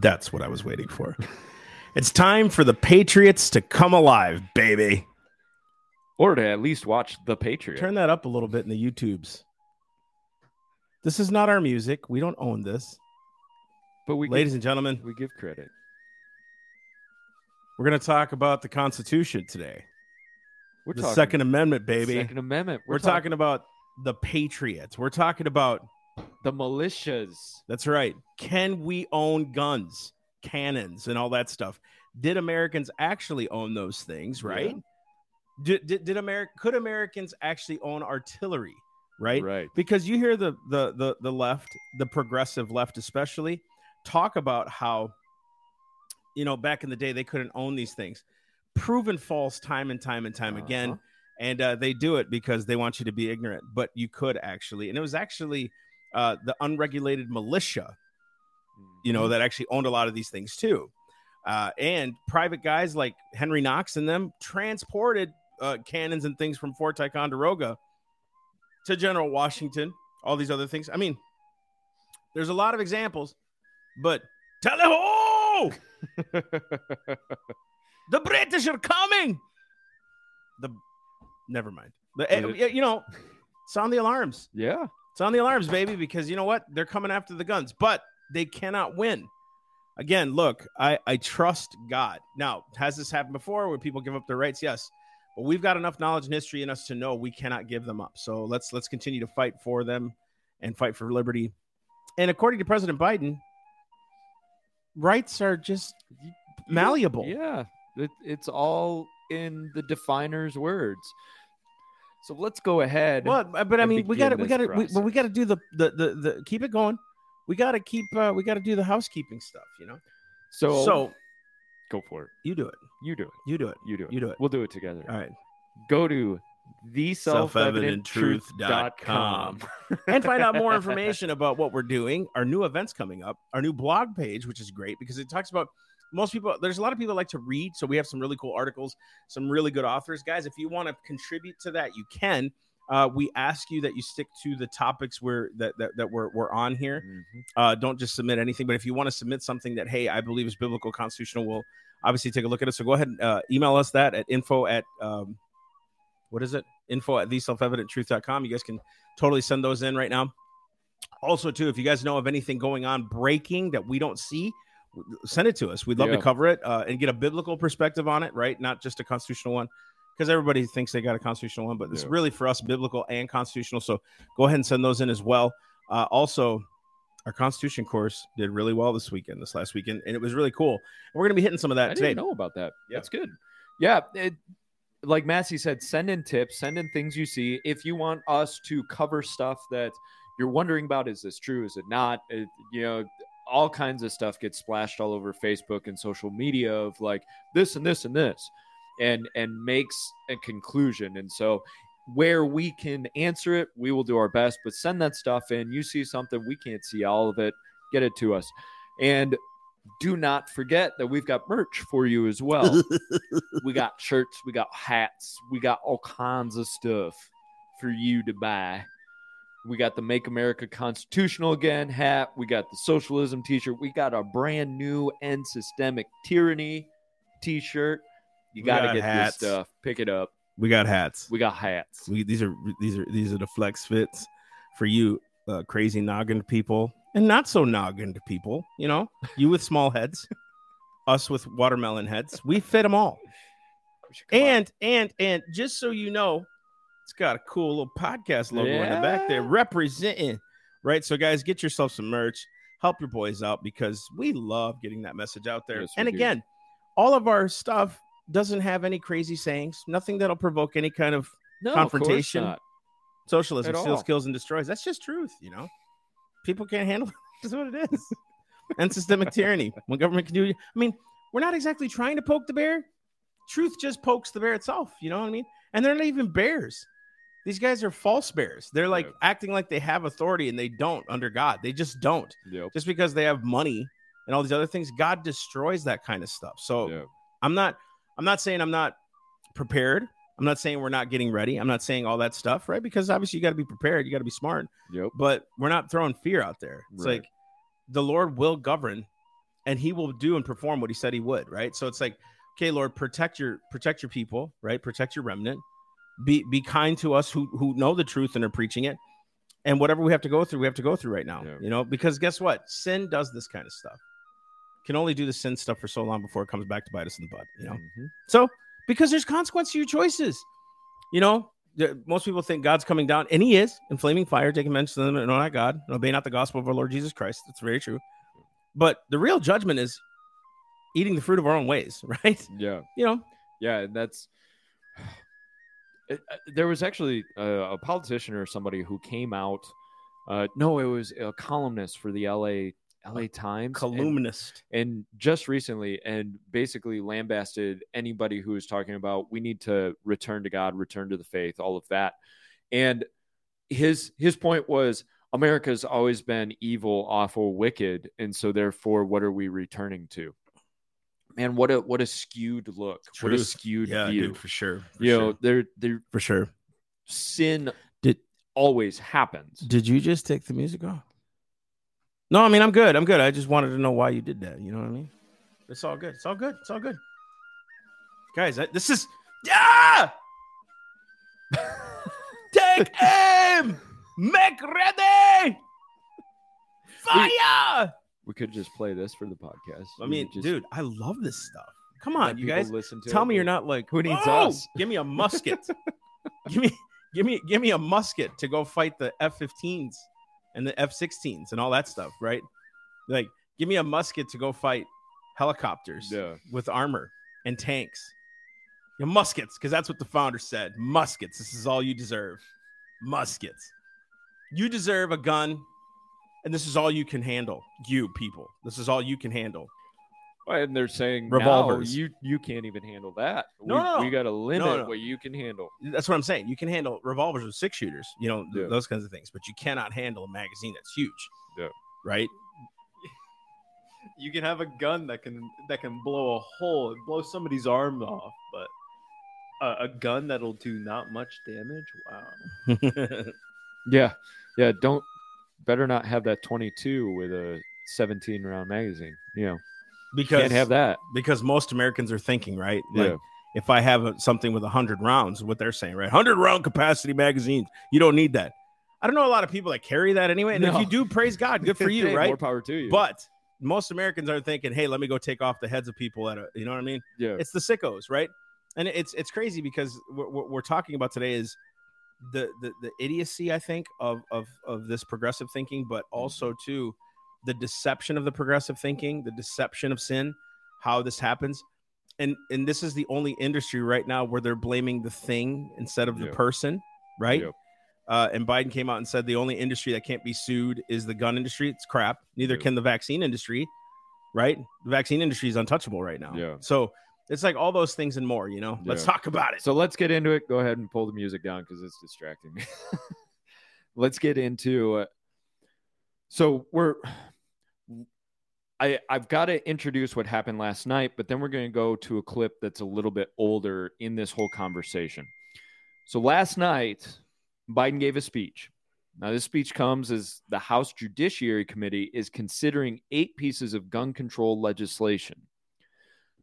That's what I was waiting for. It's time for the Patriots to come alive, baby. Or to at least watch The Patriot. Turn that up a little bit in the YouTubes. This is not our music. We don't own this. but we Ladies give, and gentlemen, we give credit. we're going to talk about the Constitution today. We're the talking Second Amendment, baby. Second Amendment. we're talking about the Patriots. We're talking about, the militias. that's right. Can we own guns, cannons, and all that stuff? Did Americans actually own those things, right? Did, did, did America, could Americans actually own artillery, right? Right. because you hear the the the the left, the progressive left especially, talk about how you know back in the day they couldn't own these things. Proven false time and time and time again, Uh-huh. and uh, they do it because they want you to be ignorant. But you could actually, and it was actually uh, the unregulated militia, you Mm-hmm. know, that actually owned a lot of these things too. Uh, and private guys like Henry Knox and them transported uh, cannons and things from Fort Ticonderoga to General Washington, all these other things. I mean, there's a lot of examples, but tally ho! the British are coming. The never mind. The, eh, you know, sound the alarms. yeah. Sound the alarms, baby, because you know what? They're coming after the guns, but they cannot win. Again, look, I, I trust God. Now, has this happened before where people give up their rights? Yes. But we've got enough knowledge and history in us to know we cannot give them up. So let's let's continue to fight for them and fight for liberty. And according to President Biden, rights are just malleable. Yeah. It, it's all in the definer's words. So let's go ahead. Well, but I mean, we got to we got to we, but we got to do the, the the the keep it going. We got to keep uh, we got to do the housekeeping stuff, you know. so so go for it. you do it. You do it. You do it. You do it. You do it. We'll do it together. All right. Go to the self-evidenttruth.com and find out more information about what we're doing, our new events coming up, our new blog page, which is great because it talks about most people. There's a lot of people like to read, so we have some really cool articles, some really good authors, guys. If you want to contribute to that, you can. Uh, we ask you that you stick to the topics where that that, that we're, we're on here. Mhm. Uh, don't just submit anything, but if you want to submit something that hey, I believe is biblical, constitutional, we'll obviously take a look at it. So go ahead and uh, email us that at info at um, what is it? Info at the self-evidenttruth.com. You guys can totally send those in right now. Also, too, if you guys know of anything going on breaking that we don't see, send it to us. We'd love Yeah. to cover it uh, and get a biblical perspective on it, right? Not just a constitutional one, because everybody thinks they got a constitutional one, but it's Yeah. really for us biblical and constitutional. So go ahead and send those in as well. Uh, also, our Constitution course did really well this weekend, this last weekend, and it was really cool. We're going to be hitting some of that I today. know about that. Yeah. That's good. Yeah. It, like Massey said, send in tips, send in things you see. If you want us to cover stuff that you're wondering about, is this true? Is it not? It, you know, all kinds of stuff gets splashed all over Facebook and social media of like this and this and this, and and makes a conclusion. And so, where we can answer it, we will do our best. But send that stuff in. You see something we can't see all of it, get it to us, and do not forget that we've got merch for you as well. we got shirts, we got hats, we got all kinds of stuff for you to buy. We got the Make America Constitutional Again hat. We got the Socialism t shirt. We got a brand new End Systemic Tyranny t shirt. You got to get hats. this stuff. Pick it up. We got hats. We got hats. We, these are these are these are the flex fits for you uh, crazy noggin people and not so noggin people. You know, you with small heads, us with watermelon heads. We fit them all. We should come up- And and and just so you know, it's got a cool little podcast logo in the back there representing. Right, so guys, get yourself some merch. Help your boys out because we love getting that message out there. Yes, and do. again, all of our stuff doesn't have any crazy sayings, nothing that'll provoke any kind of no, confrontation. not. socialism At steals, all. kills, and destroys. That's just truth, you know. People can't handle it. That's what it is. and systemic tyranny. When government can do it. I mean, we're not exactly trying to poke the bear. Truth just pokes the bear itself. You know what I mean? And they're not even bears. These guys are false bears. They're like Yeah. acting like they have authority and they don't under God. They just don't. Yep. Just because they have money and all these other things, God destroys that kind of stuff. So Yep. I'm not I'm not saying I'm not prepared. I'm not saying we're not getting ready. I'm not saying all that stuff, right? Because obviously you got to be prepared, you got to be smart, Yep. but we're not throwing fear out there. It's Right. like the Lord will govern and he will do and perform what he said he would, right? So it's like, okay, Lord, protect your protect your people, right? Protect your remnant. Be be kind to us who who know the truth and are preaching it. And whatever we have to go through, we have to go through right now. Yeah. You know, because guess what? Sin does this kind of stuff. Can only do the sin stuff for so long before it comes back to bite us in the butt, you know. Mhm. So, because there's consequence to your choices, you know, most people think God's coming down, and He is in flaming fire, taking men to them, no, not God, and obey not the gospel of our Lord Jesus Christ. That's very true. But the real judgment is eating the fruit of our own ways, right? Yeah. You know, Yeah, that's. It, uh, there was actually a, a politician or somebody who came out. Uh, no, it was a columnist for the LA LA Times. and- columnist. and just recently and basically lambasted anybody who was talking about we need to return to god return to the faith all of that and his his point was america's always been evil awful wicked and so therefore what are we returning to man what a what a skewed look what a skewed Yeah, view dude, for sure. For you sure. know there there for sure. sin Did- always happens Did you just take the music off? No, I mean I'm good. I'm good. I just wanted to know why you did that. You know what I mean? It's all good. It's all good. It's all good. Guys, I, this is yeah. Take aim. Make ready. Fire. We could just play this for the podcast I We mean, could just dude, I love this stuff. Come let on, you people guys. listen to Tell it, me you're not like Who needs "Oh, us?" Give me a musket. give me, give me, give me a musket to go fight the F-15s and the F-16s and all that stuff, right? Like, give me a musket to go fight helicopters yeah with armor and tanks. You know, muskets, because that's what the founder said. Muskets. This is all you deserve. Muskets. You deserve a gun, and this is all you can handle. You people, this is all you can handle. Well, And they're saying Revolvers. revolvers. you you can't even handle that. No, we, no, no. we got to limit No, no. what you can handle. That's what I'm saying. You can handle revolvers with six shooters, you know, Yeah. those kinds of things, but you cannot handle a magazine that's huge. Yeah. Right. You can have a gun that can that can blow a hole, blow somebody's arm off, but a, a gun that'll do not much damage. Wow. Yeah, yeah. Don't better not have that 22 with a 17 round magazine. You know, because can't have that. because most Americans are thinking, right? Like Yeah. if I have a, something with 100 rounds, what they're saying, right? 100 round capacity magazines, you don't need that. I don't know a lot of people that carry that anyway. And if you do, praise God, good for you, right? More power to you. But most Americans are thinking, hey, let me go take off the heads of people at a, you know what I mean? yeah, it's the sickos, right? And it's it's crazy because what we're talking about today is the the, the idiocy, I think, of of of this progressive thinking, but also too the deception of the progressive thinking, the deception of sin, how this happens. And and this is the only industry right now where they're blaming the thing instead of the Yeah. person, right? Yep. Uh, and Biden came out and said the only industry that can't be sued is the gun industry. It's crap. Neither can the vaccine industry, right? The vaccine industry is untouchable right now. Yeah. So it's like all those things and more, you know. Let's talk about it. So let's get into it. Go ahead and pull the music down because it's distracting me. let's get into. Uh, so we're. I I've got to introduce what happened last night, but then we're going to go to a clip that's a little bit older in this whole conversation. So last night, Biden gave a speech. Now, this speech comes as the House Judiciary Committee is considering eight pieces of gun control legislation.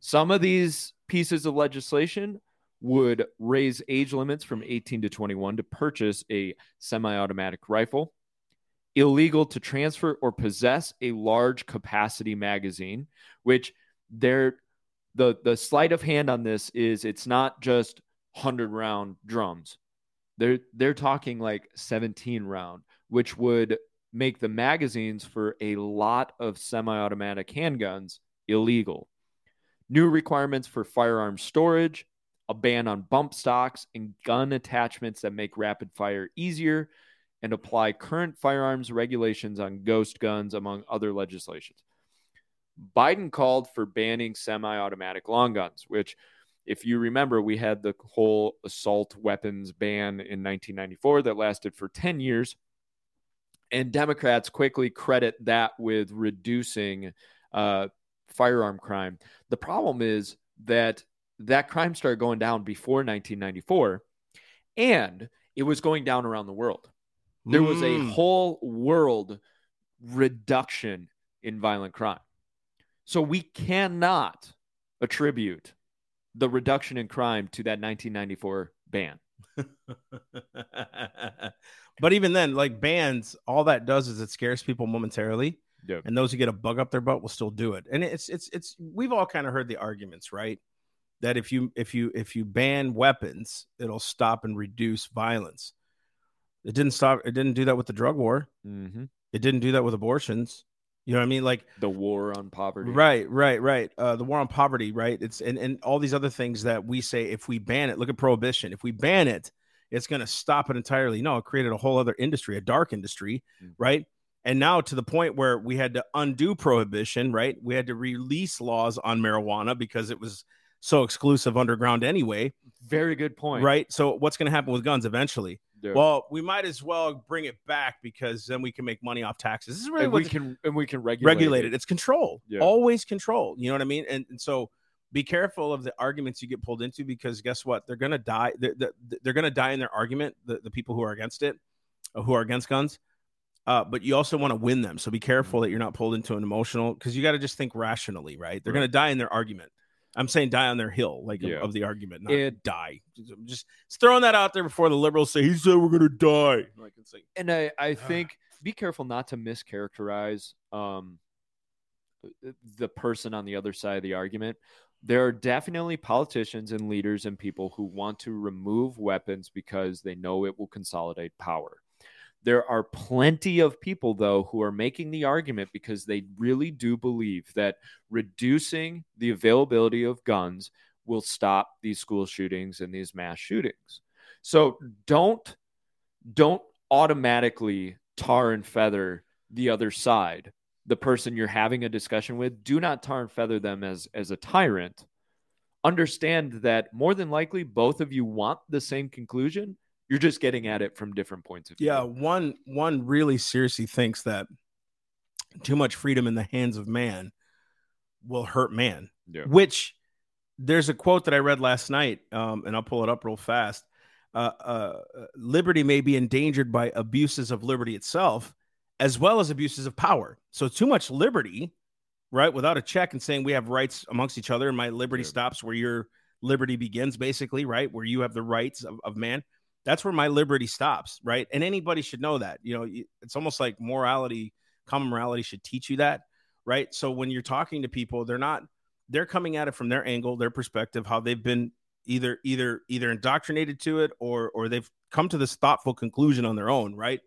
Some of these pieces of legislation would raise age limits from 18 to 21 to purchase a semi automatic rifle, illegal to transfer or possess a large capacity magazine, which they're the, the sleight of hand on this is it's not just 100 round drums. They're, they're talking like 17 round, which would make the magazines for a lot of semi automatic handguns illegal. New requirements for firearm storage, a ban on bump stocks and gun attachments that make rapid fire easier, and apply current firearms regulations on ghost guns, among other legislations. Biden called for banning semi automatic long guns, which, if you remember, we had the whole assault weapons ban in 1994 that lasted for 10 years. And Democrats quickly credit that with reducing uh, firearm crime. The problem is that that crime started going down before 1994 and it was going down around the world. There was a Mm. whole world reduction in violent crime. So we cannot attribute the reduction in crime to that 1994 ban. but even then, like bans, all that does is it scares people momentarily. Yeah. And those who get a bug up their butt will still do it. And it's it's it's we've all kind of heard the arguments, right? That if you if you if you ban weapons, it'll stop and reduce violence. It didn't stop. It didn't do that with the drug war. Mm-hmm. It didn't do that with abortions. You know what I mean? Like The war on poverty. Right, right, right. Uh, the war on poverty, right? It's and, and all these other things that we say if we ban it, look at prohibition. If we ban it, it's going to stop it entirely. No, it created a whole other industry, a dark industry, Mm. right? And now to the point where we had to undo prohibition, right? We had to release laws on marijuana because it was so exclusive underground anyway, Very good point. right? So what's going to happen with guns eventually? Yeah. Well, we might as well bring it back because then we can make money off taxes. This is really and what we can and we can regulate, it. It's control. Yeah. Always control. You know what I mean? And, and so be careful of the arguments you get pulled into because guess what? They're gonna die. They're, they're, they're gonna die in their argument. The, the people who are against it, who are against guns. Uh, but you also want to win them. So be careful that you're not pulled into an emotional because you got to just think rationally, right? They're Right. gonna die in their argument. I'm saying die on their hill, like of- Yeah. of, the argument, not It- die. Just, just throwing that out there before the liberals say he said we're gonna die. Like it's like and I, I think be careful not to mischaracterize um, the person on the other side of the argument. There are definitely politicians and leaders and people who want to remove weapons because they know it will consolidate power. There are plenty of people, though, who are making the argument because they really do believe that reducing the availability of guns will stop these school shootings and these mass shootings. So don't don't automatically tar and feather the other side the person you're having a discussion with do not tar and feather them as as a tyrant understand that more than likely both of you want the same conclusion you're just getting at it from different points of view Yeah, one one really seriously thinks that too much freedom in the hands of man will hurt man. Yeah. Which there's a quote that I read last night, um, and I'll pull it up real fast. Uh, uh, liberty may be endangered by abuses of liberty itself, as well as abuses of power. So too much liberty, right, without a check and saying we have rights amongst each other, and my liberty Yeah. stops where your liberty begins, basically, right, where you have the rights of, of man that's where my liberty stops right? And anybody should know that you know it's almost like morality common morality should teach you that right? So when you're talking to people they're not they're coming at it from their angle their perspective how they've been either either either indoctrinated to it or or they've come to this thoughtful conclusion on their own right?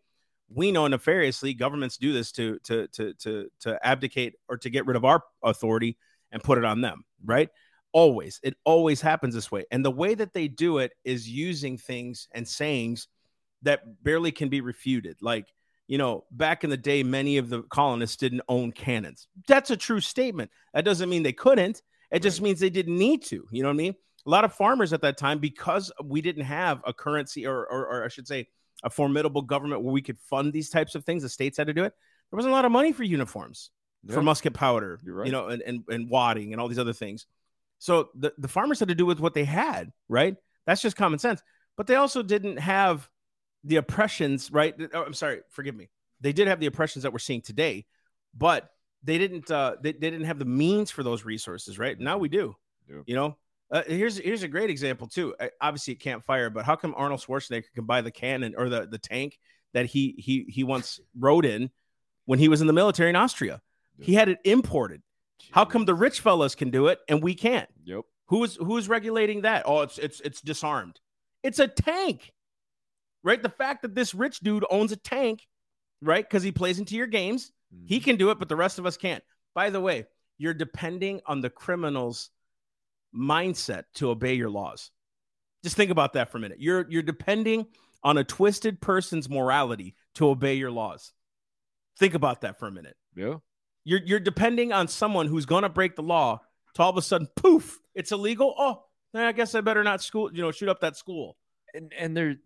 We know nefariously governments do this to to to to to abdicate or to get rid of our authority and put it on them right always it always happens this way and the way that they do it is using things and sayings that barely can be refuted like you know back in the day many of the colonists didn't own cannons. That's a true statement. That doesn't mean they couldn't. It just means they didn't need to you know what i mean? A lot of farmers at that time because we didn't have a currency or, or, or i should say a formidable government where we could fund these types of things the states had to do it there wasn't a lot of money for uniforms for musket powder, right. you know, and, and, and wadding and all these other things. So the, the farmers had to do with what they had, right? That's just common sense. But they also didn't have the oppressions, right? Oh, I'm sorry, forgive me. They did have the oppressions that we're seeing today, but they didn't uh they, they didn't have the means for those resources, right? Now we do. Yeah. You know, uh, here's here's a great example too. Uh, obviously, it can't fire, but how come Arnold Schwarzenegger can buy the cannon or the the tank that he he he once rode in when he was in the military in Austria? He had it imported. How come the rich fellas can do it and we can't? Yep. Who is who is regulating that? Oh, it's it's it's disarmed. It's a tank, right? The fact that this rich dude owns a tank, right? Because he plays into your games, he Mhm. can do it, but the rest of us can't. By the way, you're depending on the criminal's mindset to obey your laws. Just think about that for a minute. You're you're depending on a twisted person's morality to obey your laws. Think about that for a minute. yeah. You're you're depending on someone who's going to break the law to all of a sudden poof, it's illegal. Oh, I guess I better not school, you know, shoot up that school. and and there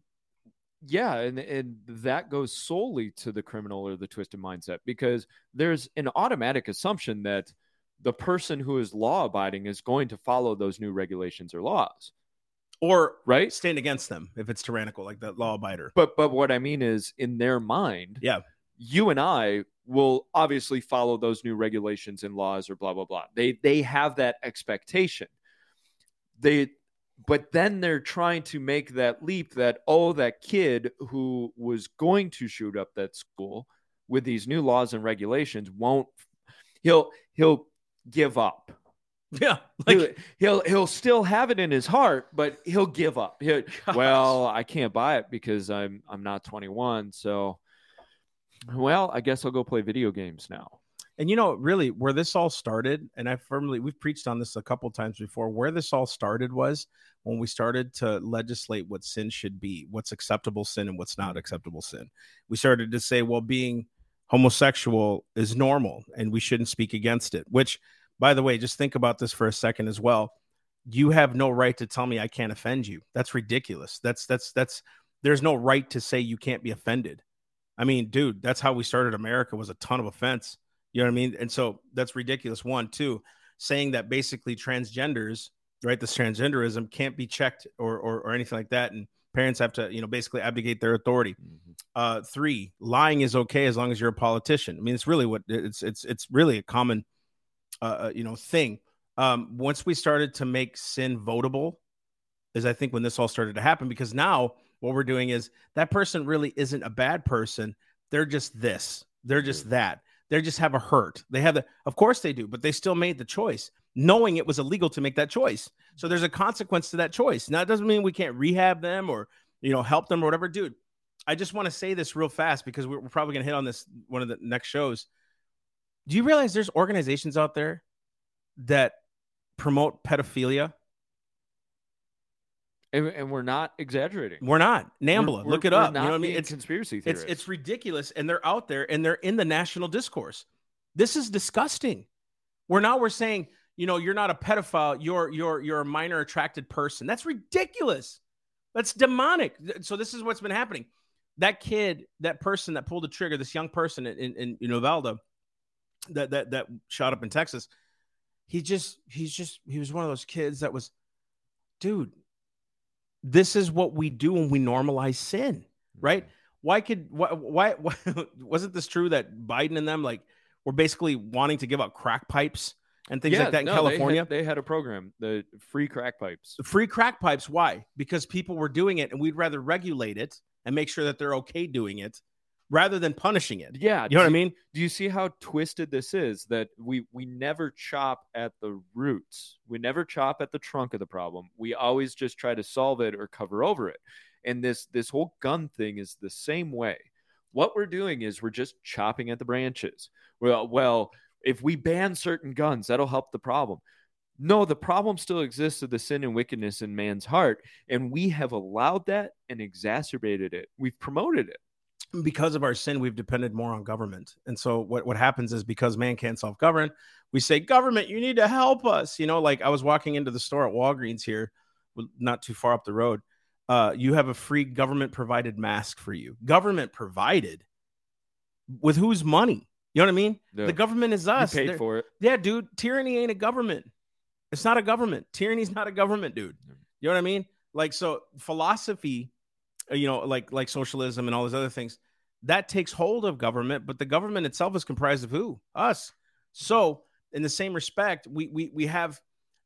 yeah and and that goes solely to the criminal or the twisted mindset because there's an automatic assumption that the person who is law abiding is going to follow those new regulations or laws Or right stand against them if it's tyrannical, like that law abider. but but what i mean is in their mind Yeah. You and i will obviously follow those new regulations and laws or blah blah blah. They they have that expectation. They but then they're trying to make that leap that oh that kid who was going to shoot up that school with these new laws and regulations won't he'll he'll give up Yeah. he'll, he'll he'll still have it in his heart but he'll give up He'll- well i can't buy it because i'm i'm not 21 so well i guess i'll go play video games now And you know, really, where this all started, and I firmly, we've preached on this a couple times before, where this all started was when we started to legislate what sin should be, what's acceptable sin and what's not acceptable sin. We started to say, well, being homosexual is normal and we shouldn't speak against it, which, by the way, just think about this for a second as well. You have no right to tell me I can't offend you. That's ridiculous. That's, that's, that's, there's no right to say you can't be offended. I mean, dude, that's how we started America was a ton of offense. You know what I mean? And so that's ridiculous. One, two, saying that basically transgenders, right? This transgenderism can't be checked or, or or anything like that, and parents have to, you know, basically abdicate their authority. Uh, three, lying is okay as long as you're a politician. I mean, it's really what it's it's it's really a common, uh, uh, you know, thing. Um, once we started to make sin votable, is I think when this all started to happen because now what we're doing is that person really isn't a bad person. They're just this. They're just mm. that. They just have a hurt. They have the, of course they do, but they still made the choice, knowing it was illegal to make that choice. So there's a consequence to that choice. Now it doesn't mean we can't rehab them or you know help them or whatever, dude. I just want to say this real fast because we're, we're probably gonna hit on this one of the next shows. Do you realize there's organizations out there that promote pedophilia? And, and we're not exaggerating We're not. NAMBLA, We're- look it we're up. You know what I mean? It's conspiracy it's theorists. it's ridiculous and they're out there and they're in the national discourse this is disgusting where now we're saying you know you're not a pedophile you're you're you're a minor attracted person that's ridiculous that's demonic so this is what's been happening that kid that person that pulled the trigger this young person in in, in that that that shot up in Texas he just he's just he was one of those kids that was dude this is what we do when we normalize sin right? Mm-hmm. Why could why, why why wasn't this true that Biden and them like were basically wanting to give out crack pipes and things Yeah, like that in no, they had- California? They had, a program, the free crack pipes. The Free crack pipes. Why? Because people were doing it, and we'd rather regulate it and make sure that they're okay doing it, rather than punishing it. Yeah, You know what I mean? Do you see how twisted this is? That we we never chop at the roots. We never chop at the trunk of the problem. We always just try to solve it or cover over it. And this this whole gun thing is the same way. What we're doing is we're just chopping at the branches. Well, well, if we ban certain guns, that'll help the problem. No, the problem still exists of the sin and wickedness in man's heart, and we have allowed that and exacerbated it. We've promoted it. Because of our sin, we've depended more on government. And so what, what happens is because man can't self govern, we say, government, you need to help us. You know, like I was walking into the store at Walgreens here, not too far up the road. Uh, you have a free government provided mask for you. Government provided with whose money? You know what I mean? The- The government is You us. paid They're- for it. yeah, dude, tyranny ain't a government. It's not a government. Tyranny's not a government, dude. You know what I mean? Like so philosophy, you know, like like socialism and all those other things, that takes hold of government, but the government itself is comprised of who? Us. So, in the same respect, we we we have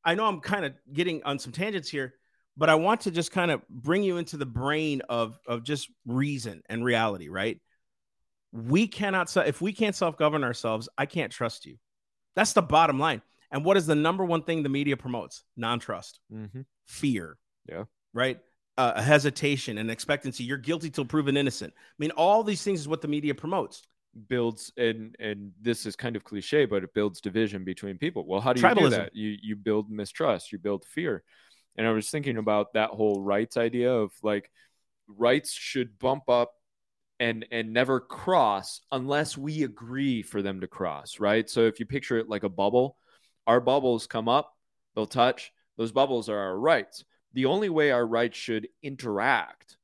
I know I'm kind of getting on some tangents here, but I want to just kind of bring you into the brain of of just reason and reality, right? We cannot if we can't self-govern ourselves, I can't trust you. That's the bottom line. And what is the number one thing the media promotes? Non-trust, Mm-hmm. fear. Yeah. Right? Uh, a hesitation and expectancy. You're guilty till proven innocent. I mean, all these things is what the media promotes. builds and and this is kind of cliche but it builds division between people well how do you do that you you build mistrust you build fear and i was thinking about that whole rights idea of like rights should bump up and and never cross unless we agree for them to cross right so if you picture it like a bubble our bubbles come up they'll touch those bubbles are our rights the only way our rights should interact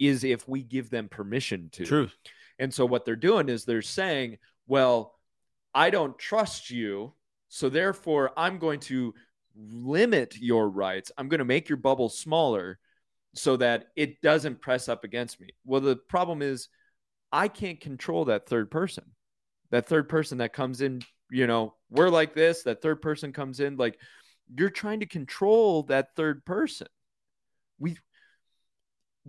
is if we give them permission to Truth. and so what they're doing is they're saying, well, I don't trust you. So therefore, I'm going to limit your rights. I'm going to make your bubble smaller so that it doesn't press up against me. Well, the problem is I can't control that third person. that third person that comes in, you know, we're like this, that third person comes in, like you're trying to control that third person.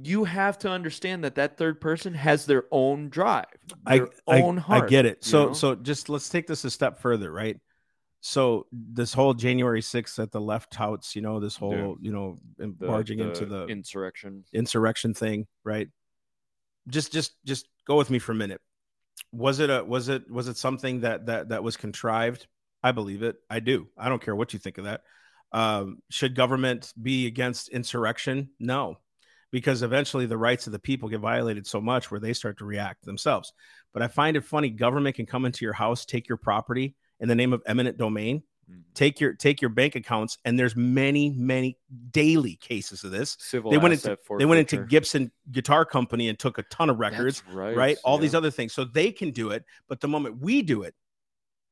You have to understand that that third person has their own drive, their I, own I, heart. I get it. So know? so just let's take this a step further, right? So this whole January 6th at the left touts, you know, this whole, you know, The- barging into the insurrection. insurrection thing, right? Just just just go with me for a minute. Was it a was it was it something that that that was contrived? I believe it. I do. I don't care what you think of that. Um, should government be against insurrection? No, because eventually the rights of the people get violated so much where they start to react themselves. But I find it funny government can come into your house, take your property in the name of eminent domain, Mhm. take your take your bank accounts, and there's many many daily cases of this Civil they went into asset they went into. Gibson Guitar Company and took a ton of records, That's right. right? All these other things, so they can do it. But the moment we do it,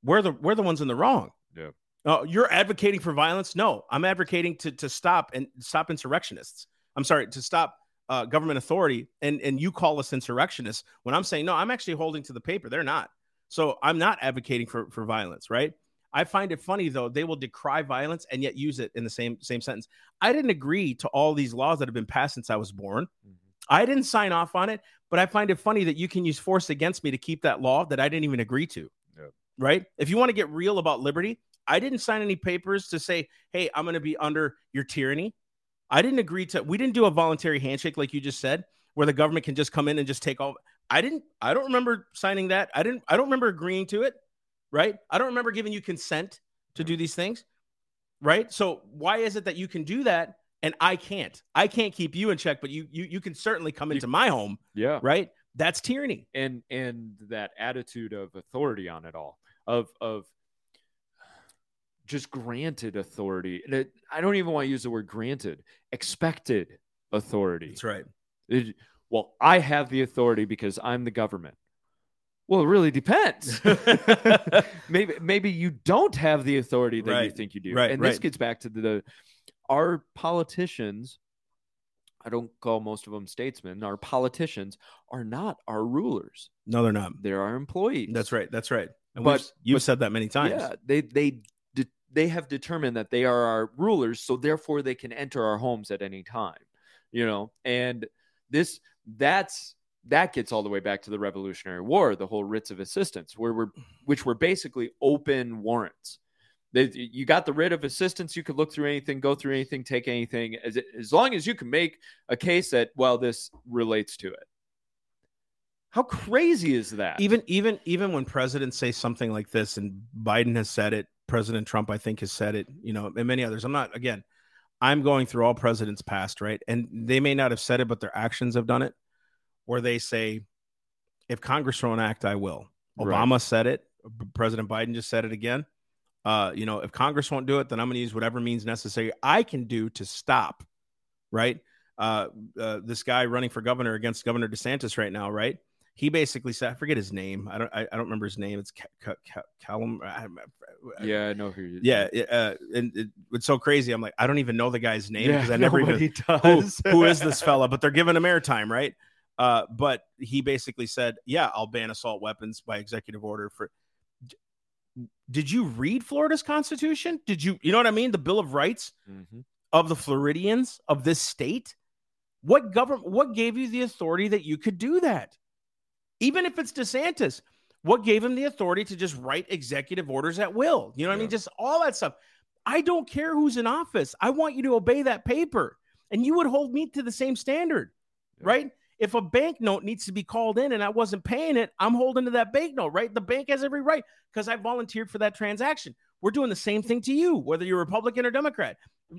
we're the we're the ones in the wrong. Yeah. Oh, you're advocating for violence? No, I'm advocating to to stop and stop insurrectionists. I'm sorry to stop uh, government authority, and and you call us insurrectionists when I'm saying no. I'm actually holding to the paper. They're not. So I'm not advocating for for violence, right? I find it funny though they will decry violence and yet use it in the same same sentence. I didn't agree to all these laws that have been passed since I was born. Mhm. I didn't sign off on it, but I find it funny that you can use force against me to keep that law that I didn't even agree to. Yeah. Right? If you want to get real about liberty, I didn't sign any papers to say, "Hey, I'm going to be under your tyranny." I didn't agree to. We didn't do a voluntary handshake like you just said, where the government can just come in and just take all. I didn't. I don't remember signing that. I didn't. I don't remember agreeing to it. Right? I don't remember giving you consent to do these things. Right? So why is it that you can do that and I can't? I can't keep you in check, but you you you can certainly come into my home. Yeah. Right? That's tyranny. and and that attitude of authority on it all of of just granted authority and it, i don't even want to use the word granted expected authority That's right. It- well i have the authority because i'm the government well it really depends maybe maybe you don't have the authority that you think you do Right, and this gets back to the our politicians i don't call most of them statesmen our politicians are not our rulers No, they're not. they're our employees That's right. That's right. And But- you've but- said that many times. yeah they they they have determined that they are our rulers so therefore they can enter our homes at any time you know? And this that's that gets all the way back to the revolutionary war the whole writs of assistance where we're mm-hmm. which were basically open warrants. They, you got the writ of assistance you could look through anything go through anything take anything as, as long as you can make a case that well this relates to it. How crazy is that? Even even even when presidents say something like this and biden has said it president trump i think has said it you know and many others. I'm not again i'm going through all presidents past right? And they may not have said it but their actions have done it where they say if congress won't act i will. Right. obama said it. President biden just said it again. Uh, you know if congress won't do it then i'm going to use whatever means necessary i can do to stop right? Uh, uh, this guy running for governor against governor desantis right now right he basically said, I forget his name. I don't, I, I don't remember his name. It's Ca- Ca- Ca- Callum. I- I- yeah i know who you yeah. Uh, and it, it's so crazy. I'm like, I don't even know the guy's name because I never even nobody who, who is this fella, but they're giving him airtime, right? Uh, but he basically said, Yeah, I'll ban assault weapons by executive order for. Did you read Florida's constitution? Did you, you know what I mean? The Bill of Rights Mhm. of the Floridians of this state? What government, what gave you the authority that you could do that? Even if it's DeSantis, what gave him the authority to just write executive orders at will? You know what I mean? Just all that stuff. I don't care who's in office. I want you to obey that paper. And you would hold me to the same standard, Yeah. right? If a bank note needs to be called in and I wasn't paying it, I'm holding to that bank note, right? The bank has every right because I volunteered for that transaction. We're doing the same thing to you, whether you're Republican or Democrat.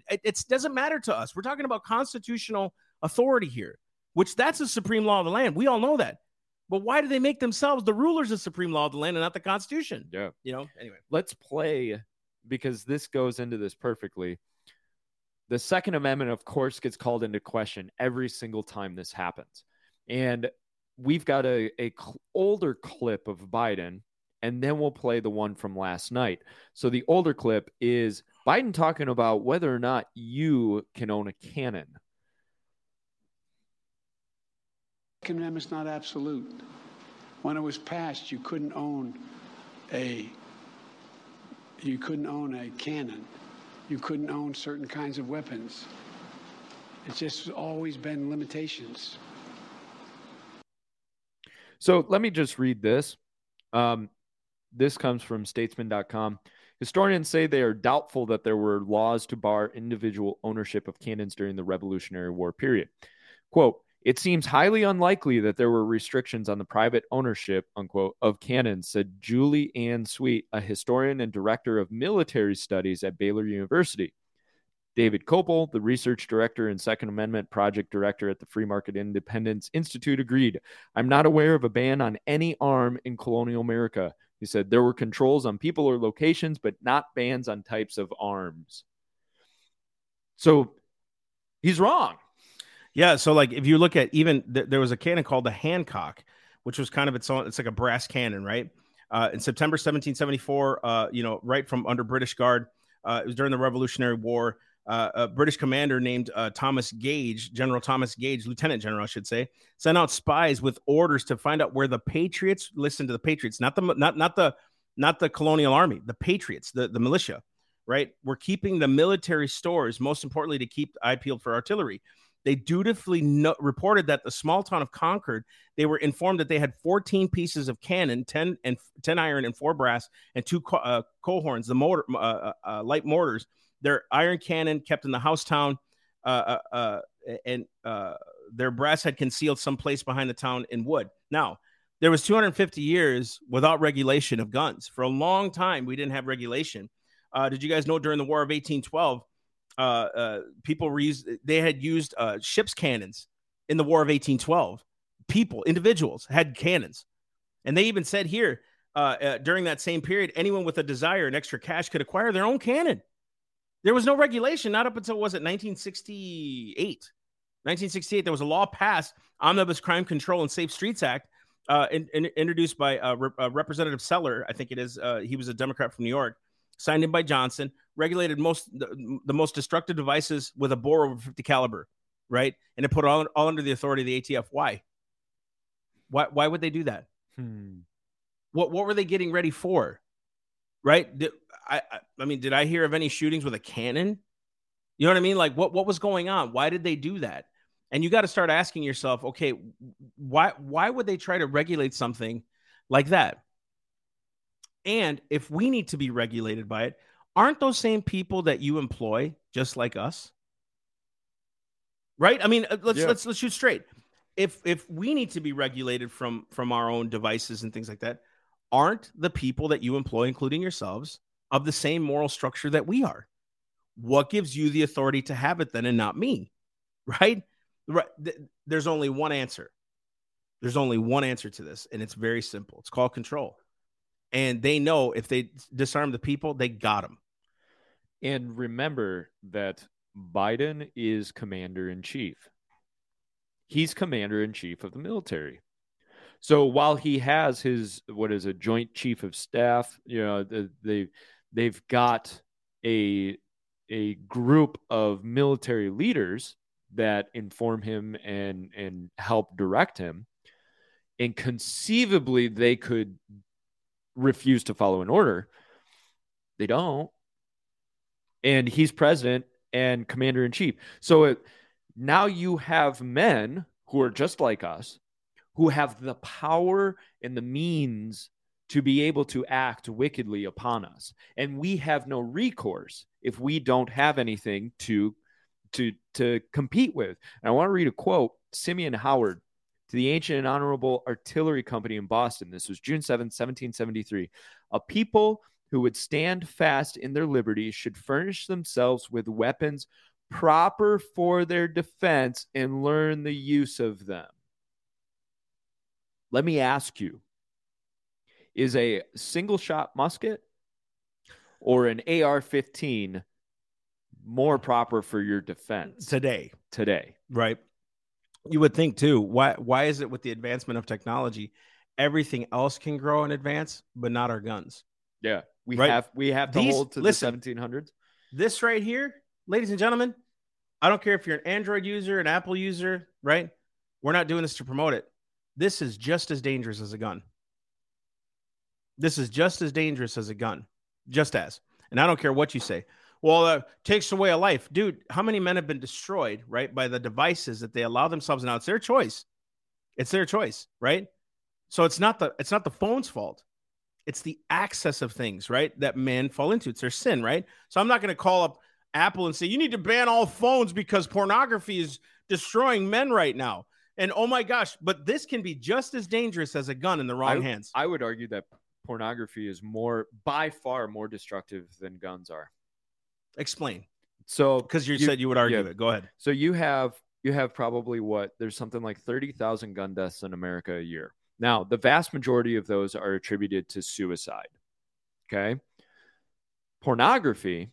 It it's, doesn't matter to us. We're talking about constitutional authority here, which that's the supreme law of the land. We all know that. But why do they make themselves the rulers of supreme law of the land and not the Constitution? Yeah. You know, anyway. Let's play because this goes into this perfectly. The Second Amendment, of course, gets called into question every single time this happens. And we've got a, a cl- older clip of Biden, and then we'll play the one from last night. So the older clip is Biden talking about whether or not you can own a cannon. Second Amendment's not absolute. When it was passed, you couldn't own a you couldn't own a cannon. You couldn't own certain kinds of weapons. It's just always been limitations. So let me just read this. Um, this comes from statesman.com. Historians say they are doubtful that there were laws to bar individual ownership of cannons during the Revolutionary War period. Quote, it seems highly unlikely that there were restrictions on the private ownership, unquote, of cannons, said Julie Anne Sweet, a historian and director of military studies at Baylor University. David Kopel, the research director and Second Amendment project director at the Free Market Independence Institute, agreed. I'm not aware of a ban on any arm in colonial America. He said there were controls on people or locations, but not bans on types of arms. So he's wrong. Yeah. So, like, if you look at even th- there was a cannon called the Hancock, which was kind of its own, it's like a brass cannon, right? Uh, in September 1774, uh, you know, right from under British Guard, uh, it was during the Revolutionary War uh, a British commander named uh, Thomas Gage, General Thomas Gage, Lieutenant General, I should say, sent out spies with orders to find out where the Patriots. Listen to the Patriots, not the not not the not the colonial army, the Patriots, the the militia, right? We're keeping the military stores. Most importantly, to keep eye peeled for artillery. They dutifully no- reported that the small town of Concord, they were informed that they had 14 pieces of cannon, 10 and 10 iron and four brass, and two co- uh, coehorns, the motor, uh, uh, uh light mortars their iron cannon kept in the house town, uh, uh, and their brass had concealed someplace behind the town in wood. Now, there was 250 years without regulation of guns. For a long time, we didn't have regulation. Did you guys know during the War of 1812, people were used, they had used ships cannons in the War of 1812. People, individuals had cannons. And they even said here, uh, uh, during that same period, anyone with a desire and extra cash could acquire their own cannon. There was no regulation, not up until was it 1968. 1968, there was a law passed, Omnibus Crime Control and Safe Streets Act, uh, in, in, introduced by uh, Re- uh, Representative Celler. I think it is. Uh, he was a Democrat from New York. Signed in by Johnson. Regulated most the, the, most destructive devices with a bore over 50 caliber, right? And it put all, all under the authority of the ATF. Why? Why? Why would they do that? Hmm. What What were they getting ready for? Right? Did, I, I mean, did I hear of any shootings with a cannon? You know what I mean? Like what what was going on? Why did they do that? And you got to start asking yourself, okay, why why would they try to regulate something like that? And if we need to be regulated by it, aren't those same people that you employ just like us? Right? I mean, uh, let's yeah. let's let's shoot straight. If if we need to be regulated from from our own devices and things like that, aren't the people that you employ including yourselves of the same moral structure that we are. What gives you the authority to have it then and not me? Right? Right. There's only one answer. There's only one answer to this, and it's very simple. It's called control. And they know if they disarm the people, they got them. And remember that Biden is commander in chief. He's commander in chief of the military. So while he has his what is a joint chief of staff, you know, the, they they've got a a group of military leaders that inform him and and help direct him and conceivably they could refuse to follow an order they don't and he's president and commander in chief so it, now you have men who are just like us who have the power and the means to be able to act wickedly upon us. And we have no recourse if we don't have anything to to to compete with. And I want to read a quote, Simeon Howard to the ancient and honorable artillery company in Boston. This was June 7, 1773. A people who would stand fast in their liberty should furnish themselves with weapons proper for their defense and learn the use of them. Let me ask you is a single shot musket or an AR 15 more proper for your defense today? Today. Right. You would think too. Why why is it with the advancement of technology, everything else can grow and advance, but not our guns? Yeah. We right? have we have to These, hold to listen, the 1700s. This right here, ladies and gentlemen, I don't care if you're an Android user, an Apple user, right? We're not doing this to promote it. This is just as dangerous as a gun. This is just as dangerous as a gun, just as. And I don't care what you say. Well, uh, takes away a life, dude. How many men have been destroyed, right, by the devices that they allow themselves? Now it's their choice. It's their choice, right? So it's not the it's not the phone's fault. It's the access of things, right? That men fall into. It's their sin, right? So I'm not going to call up Apple and say you need to ban all phones because pornography is destroying men right now. And oh my gosh, but this can be just as dangerous as a gun in the wrong I, hands. I would argue that pornography is more, by far, more destructive than guns are. Explain, So, because you, You- said you would argue yeah. it. Go ahead. so you have you have probably what there's something like thirty thousand gun deaths in America a year. Now, the vast majority of those are attributed to suicide. Okay, pornography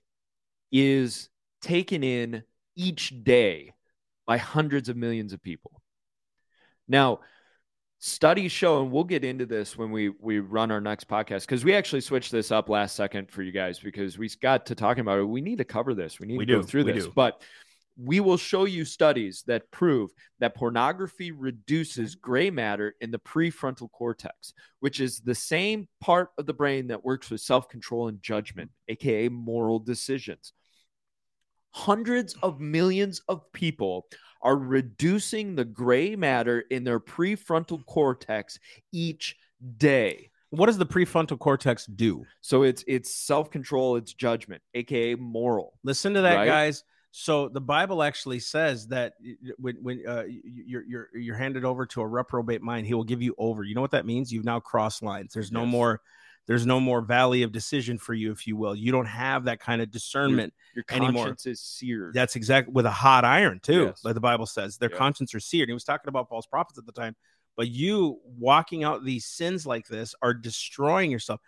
is taken in each day by hundreds of millions of people. Now, studies show, and we'll get into this when we we run our next podcast because we actually switched this up last second for you guys because we got to talking about it. We need to cover this. We need We to go do. through We this, do. but we will show you studies that prove that pornography reduces gray matter in the prefrontal cortex, which is the same part of the brain that works with self control and judgment, aka moral decisions. Hundreds of millions of people are reducing the gray matter in their prefrontal cortex each day. What does the prefrontal cortex do? So it's it's self-control, it's judgment, aka moral. Listen to that, Right? guys. So the Bible actually says that when when uh, you're you're you're handed over to a reprobate mind, he will give you over. You know what that means? You've now crossed lines. There's no Yes. more. There's no more valley of decision for you, if you will. You don't have that kind of discernment. Your Anymore. conscience is seared. That's exactly with a hot iron too, Yes. like the Bible says. Their Yeah. conscience are seared. He was talking about false prophets at the time, but you walking out these sins like this are destroying yourself.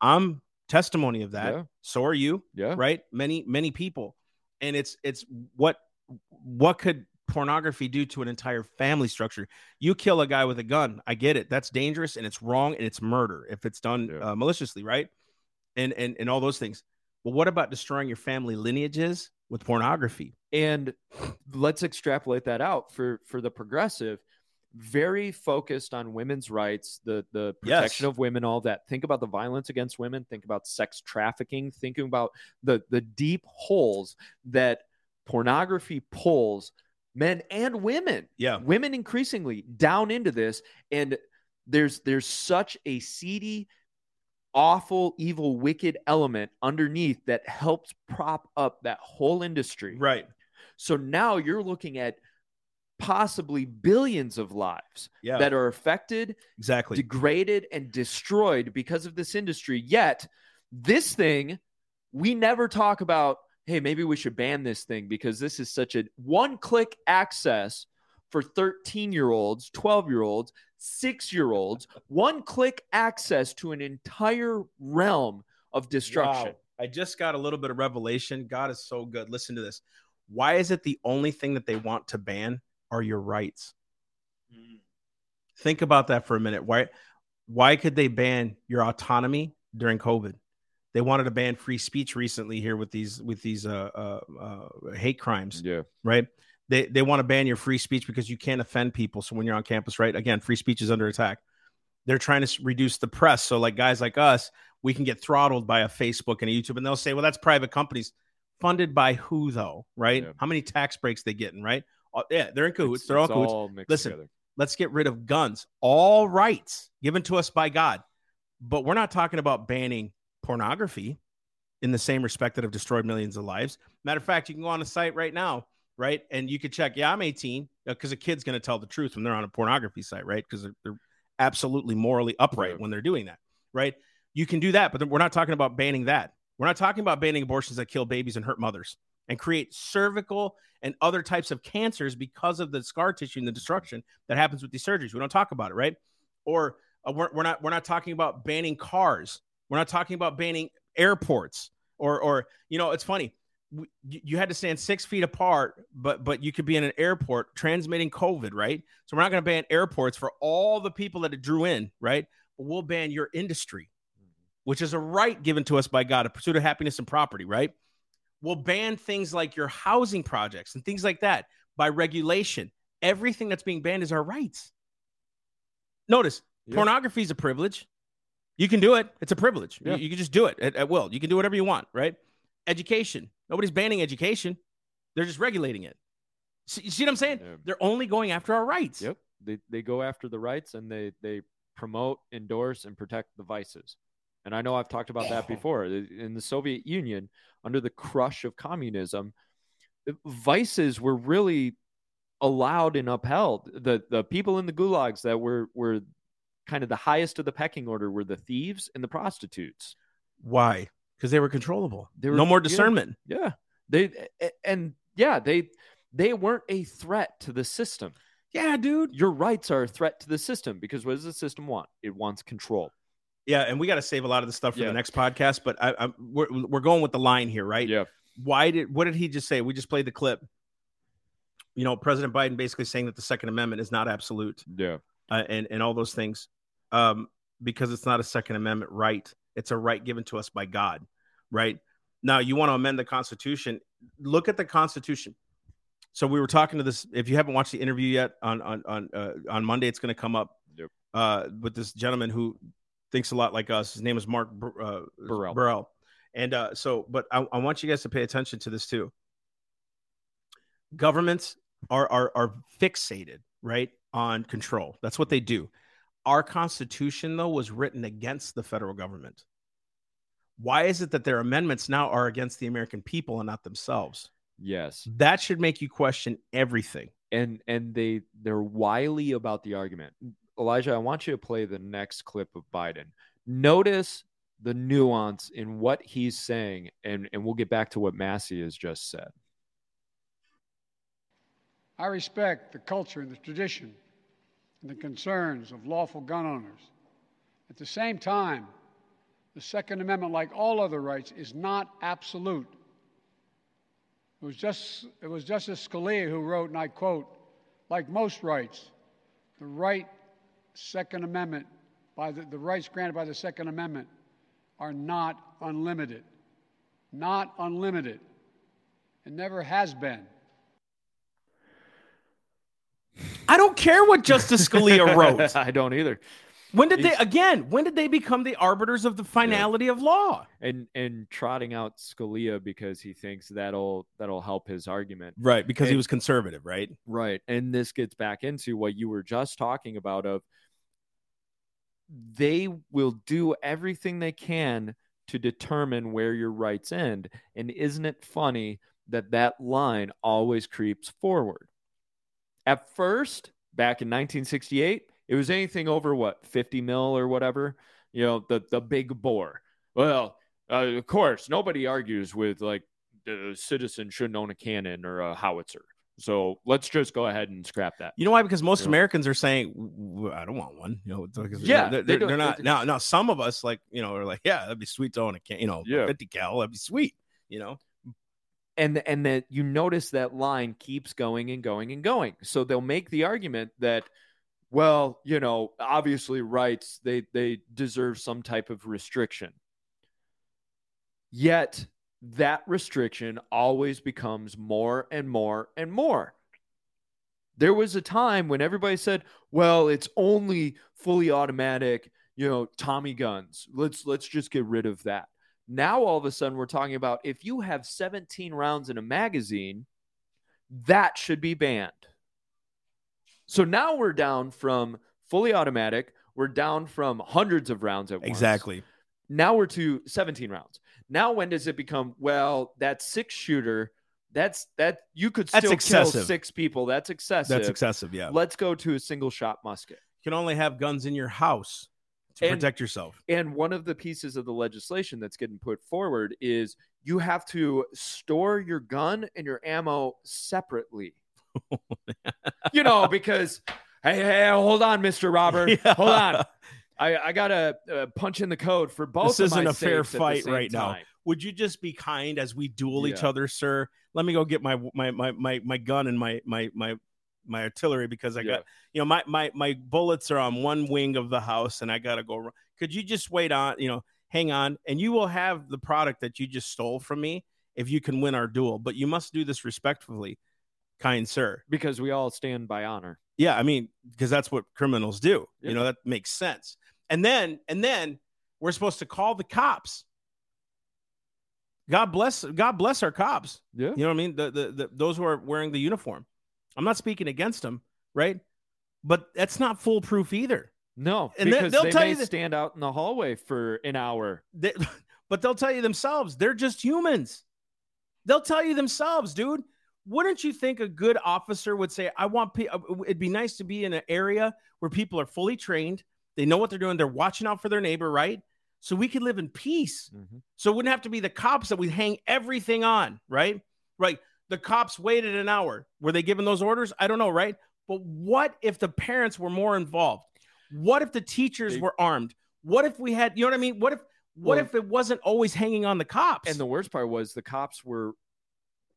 I'm testimony of that. Yeah. So are you yeah. right many many people and it's it's what what could pornography do to an entire family structure. You kill a guy with a gun i get it that's dangerous and it's wrong and it's murder if it's done Yeah. uh, maliciously right? And and and all those things. But what about destroying your family lineages with pornography? And let's extrapolate that out for for the progressive. Very focused on women's rights the the protection Yes. of women all that. Think about the violence against women. Think about sex trafficking. Thinking about the the deep holes that pornography pulls men and women yeah. women increasingly down into this. And there's there's such a seedy awful evil wicked element underneath that helps prop up that whole industry. Right. So now you're looking at possibly billions of lives yeah. that are affected exactly. degraded and destroyed because of this industry. Yet this thing we never talk about hey maybe we should ban this thing because this is such a one click access for 13 year olds 12 year olds 6 year olds one click access to an entire realm of destruction Wow. I just got a little bit of revelation. God is so good. Listen to this. Why is it the only thing that they want to ban are your rights? Mm. Think about that for a minute. Why why could they ban your autonomy during COVID? They wanted to ban free speech recently here with these with these uh, uh, uh, hate crimes, yeah right? They they want to ban your free speech because you can't offend people. So when you're on campus, right? Again, free speech is under attack. They're trying to reduce the press. So like guys like us, we can get throttled by a Facebook and a YouTube, and they'll say, "Well, that's private companies." Funded by who though? Right? Yeah. How many tax breaks they getting? Right? Uh, yeah, they're in cahoots. It's- they're all it's cahoots. all mixed Listen, together. Let's get rid of guns. All rights given to us by God. But we're not talking about banning pornography in the same respect that have destroyed millions of lives. Matter of fact, you can go on a site right now, right? And you could check, yeah, I'm 18, because a kid's going to tell the truth when they're on a pornography site, right? Because they're, they're absolutely morally upright Yeah. when they're doing that, right? You can do that, but we're not talking about banning that. We're not talking about banning abortions that kill babies and hurt mothers and create cervical and other types of cancers because of the scar tissue and the destruction that happens with these surgeries. We don't talk about it, right? Or uh, we're, we're not we're not talking about banning cars. We're not talking about banning airports. Or or you know, it's funny. We, you had to stand six feet apart, but but you could be in an airport transmitting COVID, right? So we're not going to ban airports for all the people that it drew in, right? But we'll ban your industry, mm-hmm. which is a right given to us by God, a pursuit of happiness and property, right? We'll ban things like your housing projects and things like that by regulation. Everything that's being banned is our rights. Notice pornography is a privilege. You can do it. It's a privilege. You- Yeah. You, can just do it at, at will. You can do whatever you want, right? Education. Nobody's banning education. They're just regulating it. See, you see what I'm saying? Yeah. They're only going after our rights. Yep. They they go after the rights and they they promote, endorse, and protect the vices. And I know I've talked about that before. In the Soviet Union, under the crush of communism, vices were really allowed and upheld. The the people in the gulags that were were kind of the highest of the pecking order were the thieves and the prostitutes. Why? Because they were controllable. They were- no more discernment. Yeah. They and yeah, they they weren't a threat to the system. Yeah, dude. Your rights are a threat to the system because what does the system want? It wants control. Yeah, and we got to save a lot of the stuff for Yeah. the next podcast. But I, I, we're we're going with the line here, right? Yeah. Why did what did he just say? We just played the clip. You know, President Biden basically saying that the Second Amendment is not absolute. Yeah. uh, and and all those things um, because it's not a Second Amendment right. It's a right given to us by God, right? Now you want to amend the Constitution. Look at the Constitution. So we were talking to this. If you haven't watched the interview yet on on on uh, on Monday, it's going to come up Yep. uh, with this gentleman who thinks a lot like us. His name is Mark uh, Burrell. Burrell. And uh, so, but I, I want you guys to pay attention to this too. Governments are are are fixated right on control. That's what they do. Our Constitution, though, was written against the federal government. Why is it that their amendments now are against the American people and not themselves? Yes. That should make you question everything. And and they they're wily about the argument. Elijah, I want you to play the next clip of Biden. Notice the nuance in what he's saying, and, and we'll get back to what Massey has just said. I respect the culture and the tradition and the concerns of lawful gun owners. At the same time, the Second Amendment, like all other rights, is not absolute. It was, just, it was Justice Scalia who wrote, and I quote, like most rights, the right Second Amendment, by the, the rights granted by the Second Amendment, are not unlimited. Not unlimited. It never has been. I don't care what Justice Scalia wrote. I don't either. When did they again? When did they become the arbiters of the finality of law? And and trotting out Scalia because he thinks that'll that'll help his argument. Right, because he was conservative, right? Right. And this gets back into what you were just talking about of they will do everything they can to determine where your rights end. And isn't it funny that that line always creeps forward? At first, back in 1968, it was anything over what 50 mil or whatever, you know, the the big bore. Well, uh, of course, nobody argues with like the citizen shouldn't own a cannon or a howitzer. So let's just go ahead and scrap that. You know why? Because most Yeah. Americans are saying, "W- w- "I don't want one." You know, because Yeah, they're, they they're, don't- they're not they- now. Now, some of us like you know are like, "Yeah, that'd be sweet to own a can." You know, Yeah. fifty cal, that'd be sweet. You know, and and that you notice that line keeps going and going and going. So they'll make the argument that well you know obviously rights they they deserve some type of restriction. Yet that restriction always becomes more and more and more. There was a time when everybody said well it's only fully automatic you know tommy guns. Let's let's just get rid of that now all of a sudden we're talking about if you have 17 rounds in a magazine, that should be banned. So now we're down from fully automatic, we're down from hundreds of rounds at once. exactly. Now we're to 17 rounds. Now when does it become well, that six shooter, that's that you could That's still excessive. kill six people. That's excessive. That's excessive. Yeah, Let's go to a single shot musket. you can only have guns in your house to And- protect yourself. And one of the pieces of the legislation that's getting put forward is you have to store your gun and your ammo separately. you know, because hey, hey, hold on, Mister Robert, Yeah. hold on. I, I gotta uh, punch in the code for both. This isn't a fair safes at the fight right now. Would you just be kind as we duel each other, sir? Let me go get my my my my, my gun and my my my my artillery because I Yeah. got you know my my my bullets are on one wing of the house and I gotta go. Could you just wait on you know hang on and you will have the product that you just stole from me if you can win our duel. But you must do this respectfully, kind sir. because we all stand by honor. Yeah, I mean, because that's what criminals do. Yeah. You know, that makes sense. And then, and then we're supposed to call the cops. God bless God bless our cops. Yeah. You know what I mean? The, the the those who are wearing the uniform. I'm not speaking against them, right? But that's not foolproof either. No, And because they'll they tell may you that- stand out in the hallway for an hour. They, but they'll tell you themselves they're just humans. They'll tell you themselves, dude. Wouldn't you think a good officer would say, "I want pe- uh, it'd be nice to be in an area where people are fully trained, they know what they're doing, they're watching out for their neighbor, right? So we could live in peace. So it wouldn't have to be the cops that we hang everything on, right? Right. The cops waited an hour. Were they given those orders? I don't know, right? But what if the parents were more involved? What if the teachers They- were armed? What if we had, you know what I mean? What if what Well- if it wasn't always hanging on the cops? And the worst part was the cops were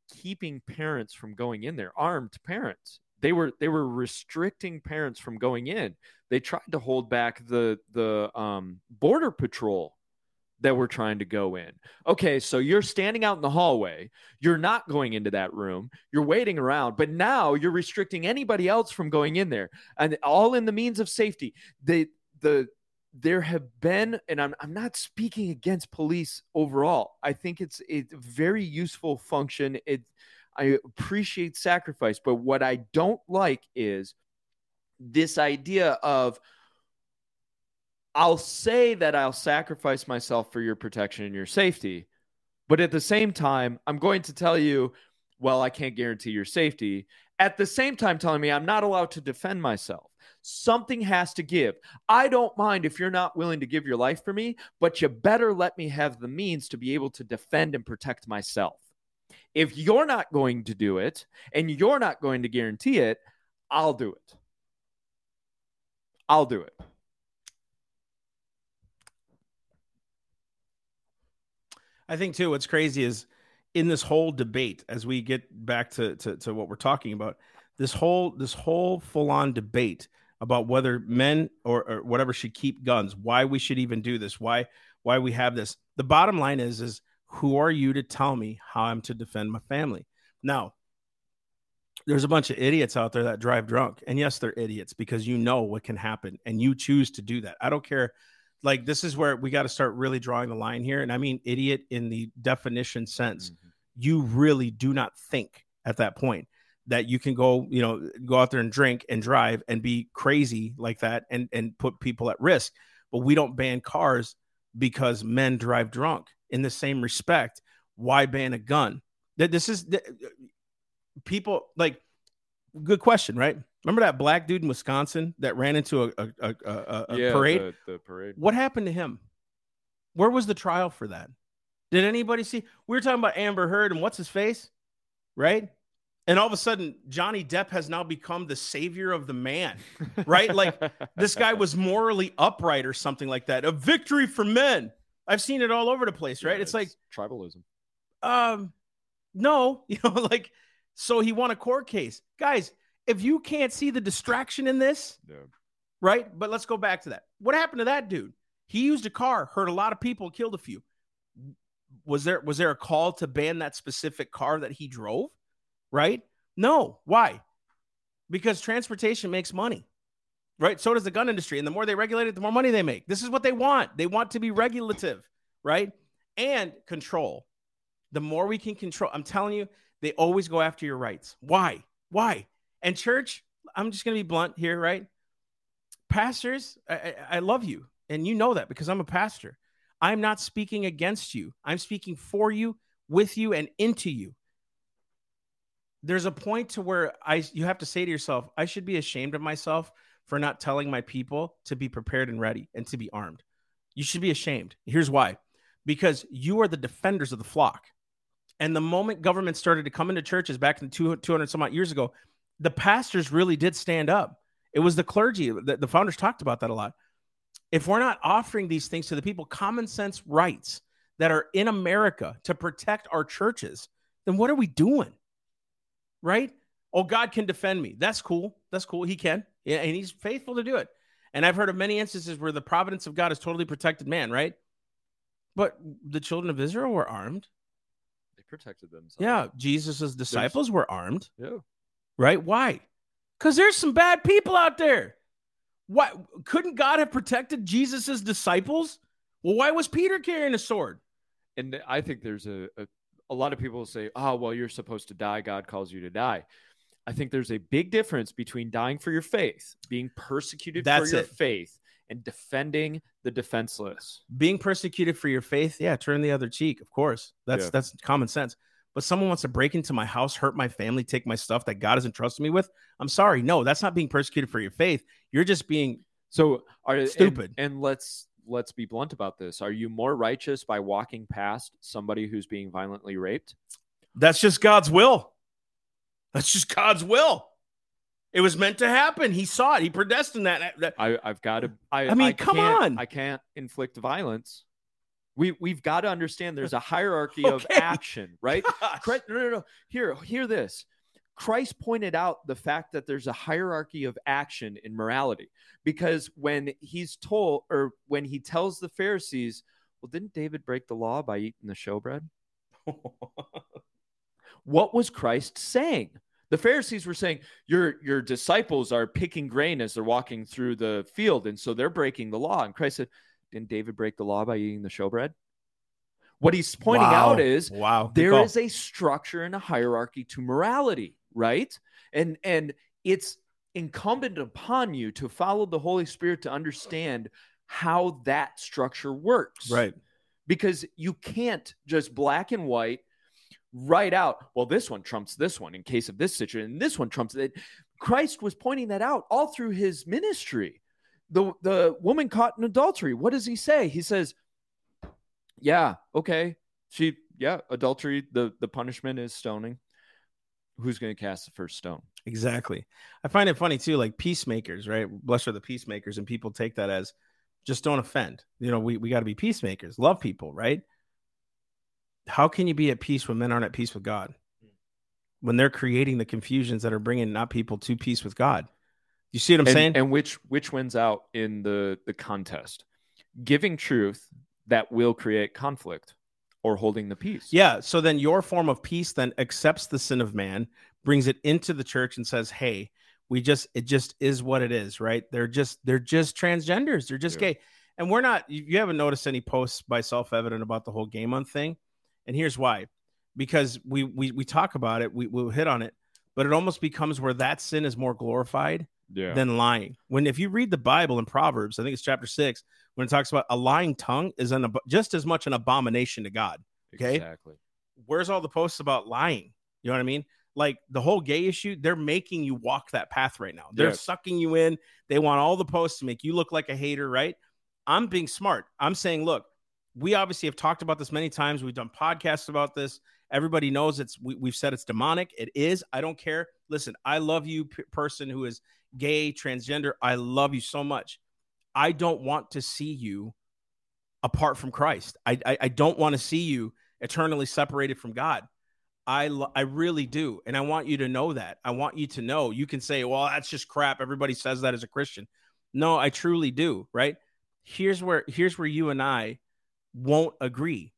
keeping parents from going in there, armed parents. They were they were restricting parents from going in. They tried to hold back the the um, border patrol that we're trying to go in. Okay, so you're standing out in the hallway. You're not going into that room. You're waiting around, but now you're restricting anybody else from going in there, and all in the means of safety. They the there have been, and I'm I'm not speaking against police overall. I think it's it's a very useful function. It I appreciate sacrifice, but what I don't like is this idea of I'll say that I'll sacrifice myself for your protection and your safety, but at the same time, I'm going to tell you, well, I can't guarantee your safety. At the same time, telling me I'm not allowed to defend myself. Something has to give. I don't mind if you're not willing to give your life for me, but you better let me have the means to be able to defend and protect myself. If you're not going to do it and you're not going to guarantee it, I'll do it. I'll do it. I think too, what's crazy is in this whole debate, as we get back to, to, to what we're talking about, this whole this whole full on debate about whether men or, or whatever should keep guns, why we should even do this, why why we have this. The bottom line is is who are you to tell me how I'm to defend my family? Now, there's a bunch of idiots out there that drive drunk. And yes, they're idiots because you know what can happen and you choose to do that. I don't care like this is where we got to start really drawing the line here and i mean idiot in the definition sense. Mm-hmm. You really do not think at that point that you can go you know go out there and drink and drive and be crazy like that and and put people at risk. But we don't ban cars because men drive drunk. In the same respect why ban a gun? That this is people like good question right remember that black dude in wisconsin that ran into a, a, a, a, a parade The, the parade. what happened to him? Where was the trial for that? Did anybody see? We were talking about Amber Heard and what's his face, right? And all of a sudden, Johnny Depp has now become the savior of the man, right? Like this guy was morally upright or something like that. A victory for men. I've seen it all over the place, right? Yeah, it's, like, tribalism. um, no, you know, like, so he won a court case. Guys, if you can't see the distraction in this, Yeah. right? But let's go back to that. What happened to that dude? He used a car, hurt a lot of people, killed a few. Was there was there a call to ban that specific car that he drove? Right? No. Why? Because transportation makes money. Right? So does the gun industry. And the more they regulate it, the more money they make. This is what they want. They want to be regulative, right? And control. The more we can control, I'm telling you, they always go after your rights. Why? Why? And church, I'm just going to be blunt here, right? Pastors, I, I, love you. And you know that because I'm a pastor. I'm not speaking against you, I'm speaking for you, with you, and into you. There's a point to where I you have to say to yourself, I should be ashamed of myself for not telling my people to be prepared and ready and to be armed. You should be ashamed. Here's why. Because you are the defenders of the flock. And the moment government started to come into churches back in 200 some odd years ago, the pastors really did stand up. It was the clergy. The, the founders talked about that a lot. If we're not offering these things to the people, common sense rights that are in America to protect our churches, then what are we doing? Right? Oh, God can defend me. That's cool. That's cool. He can. Yeah, and he's faithful to do it. And I've heard of many instances where the providence of God has totally protected man, right? But the children of Israel were armed. Protected themselves. Yeah, Jesus' disciples were armed, Yeah. right? Why? Because there's some bad people out there. Why couldn't God have protected Jesus' disciples? Well, why was Peter carrying a sword? and I think there's a, a a lot of people say, "Oh, well, you're supposed to die. God calls you to die." I think there's a big difference between dying for your faith, being persecuted That's for your it. faith, and defending the defenseless. Being persecuted for your faith, yeah, turn the other cheek. Of course, that's Yeah. that's common sense. But someone wants to break into my house, hurt my family, take my stuff that God has entrusted me with. I'm sorry, no, that's not being persecuted for your faith. You're just being So are and- Stupid. And, let's let's be blunt about this. Are you more righteous by walking past somebody who's being violently raped? That's just God's will. That's just God's will. It was meant to happen. He saw it. He predestined that. that- I, I've got to. I, I mean, come on. I can't inflict violence. We we've got to understand there's a hierarchy of action, right? Gosh. Christ, no, no, no. Here, hear this. Christ pointed out the fact that there's a hierarchy of action in morality because when he's told or when he tells the Pharisees, well, didn't David break the law by eating the showbread? What was Christ saying? The Pharisees were saying, Your your disciples are picking grain as they're walking through the field, and so they're breaking the law. And Christ said, Didn't David break the law by eating the showbread? What he's pointing Wow. out is wow. There is a structure and a hierarchy to morality right and and it's incumbent upon you to follow the holy spirit to understand how that structure works right. because you can't just black and white write out well this one trumps this one in case of this situation and this one trumps it christ was pointing that out all through his ministry the the woman caught in adultery what does he say he says yeah okay she yeah adultery the the punishment is stoning who's going to cast the first stone Exactly. I find it funny too, like peacemakers, right? Blessed are the peacemakers, and people take that as just don't offend. You know, we, we got to be peacemakers, love people, right? How can you be at peace when men aren't at peace with God? When they're creating the confusions that are bringing not people to peace with God. You see what I'm and, saying? and which which wins out in the the contest giving truth that will create conflict or holding the peace Yeah. So then your form of peace then accepts the sin of man, brings it into the church and says, Hey, we just it just is what it is, right? They're just they're just transgenders, they're just Yeah. gay. And we're not you, haven't noticed any posts by self-evident about the whole gay month thing. And here's why. Because we we we talk about it, we we'll hit on it, but it almost becomes where that sin is more glorified yeah than lying. When if you read the Bible in Proverbs, I think it's chapter six, when it talks about a lying tongue is an, ab- just as much an abomination to God okay. exactly where's all the posts about lying? You know what I mean? Like the whole gay issue, they're making you walk that path right now. They're Yeah. sucking you in. They want all the posts to make you look like a hater, right? I'm being smart. I'm saying, look, we obviously have talked about this many times. We've done podcasts about this. Everybody knows it's we, we've said it's demonic. It is. I don't care. Listen, I love you, p- person who is gay, transgender. I love you so much. I don't want to see you apart from Christ. I I, I don't want to see you eternally separated from God. I lo- I really do, and I want you to know that. I want you to know. You can say, "Well, that's just crap." Everybody says that as a Christian. No, I truly do. Right? Here's where here's where you and I won't agree.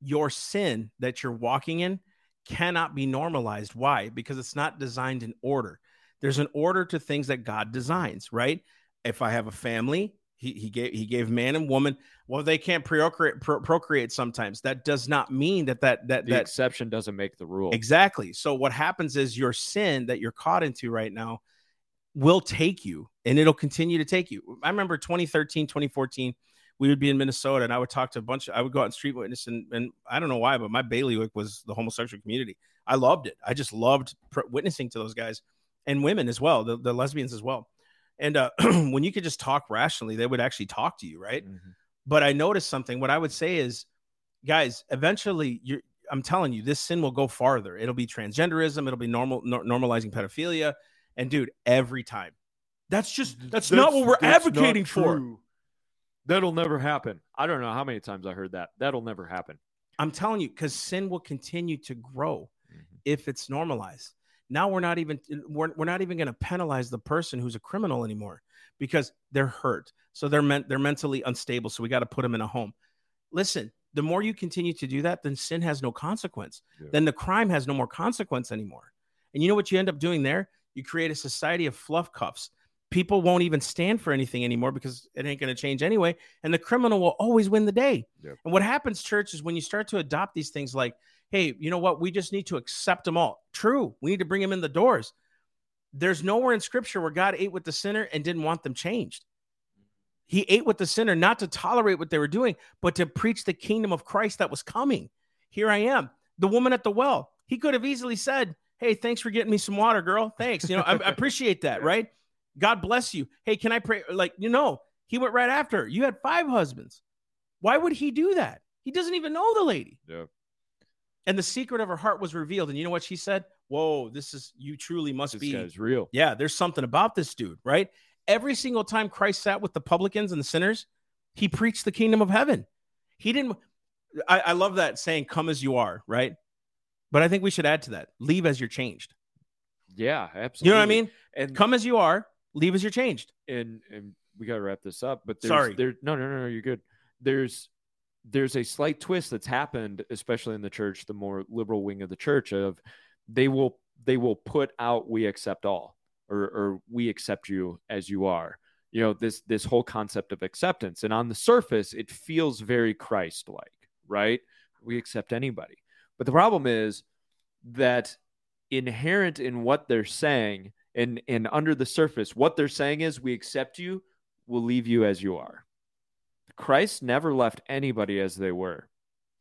Your sin that you're walking in cannot be normalized. Why? Because it's not designed in order. There's an order to things that God designs, right? If I have a family, he, he gave he gave man and woman. Well, they can't procreate pro- procreate sometimes. That does not mean that that that the that exception doesn't make the rule Exactly. So what happens is your sin that you're caught into right now will take you and it'll continue to take you. I remember 2013, 2014, we would be in Minnesota and I would talk to a bunch of, I would go out and street witness and, and I don't know why, but my bailiwick was the homosexual community. I loved it. I just loved pr- witnessing to those guys and women as well, the, the lesbians as well. And uh, when you could just talk rationally, they would actually talk to you, right? Mhm. but I noticed something. What I would say is, guys, eventually, you're. I'm telling you, this sin will go farther. It'll be transgenderism. It'll be normal nor- normalizing pedophilia. And dude, every time, that's just that's, not what we're advocating for. That'll never happen i don't know how many times i heard that that'll never happen I'm telling you, because sin will continue to grow Mhm. if it's normalized. Now we're not even we're, we're not even going to penalize the person who's a criminal anymore because they're hurt. So they're meant they're mentally unstable. So we got to put them in a home. Listen, the more you continue to do that, then sin has no consequence. Yeah. Then the crime has no more consequence anymore. And you know what you end up doing there? You create a society of fluff cuffs. People won't even stand for anything anymore because it ain't going to change anyway. And the criminal will always win the day. Yep. And what happens, church, is when you start to adopt these things like, hey, you know what? We just need to accept them all. True. We need to bring them in the doors. There's nowhere in scripture where God ate with the sinner and didn't want them changed. He ate with the sinner not to tolerate what they were doing, but to preach the kingdom of Christ that was coming. Here I am. The woman at the well, he could have easily said, Hey, thanks for getting me some water, girl. Thanks. You know, I, I appreciate that, right? God bless you. Hey, can I pray? Like, you know, he went right after her. You had five husbands. Why would he do that? He doesn't even know the lady. Yeah. And the secret of her heart was revealed. And you know what she said? Whoa, this is, you truly must This be. guy's real. Yeah, there's something about this dude, right? Every single time Christ sat with the publicans and the sinners, he preached the kingdom of heaven. He didn't. I, I love that saying, come as you are, right? But I think we should add to that leave as you're changed. Yeah, absolutely. You know what I mean? And Come as you are, leave as you're changed. and and we gotta wrap this up. But there's, Sorry. there no no no no you're good. There's there's a slight twist that's happened, especially in the church, the more liberal wing of the church, of they will they will put out we accept all or or we accept you as you are. You know this this whole concept of acceptance, and on the surface, it feels very Christ like, right? We accept anybody, but the problem is that inherent in what they're saying and and under the surface what they're saying is we accept you we'll leave you as you are christ never left anybody as they were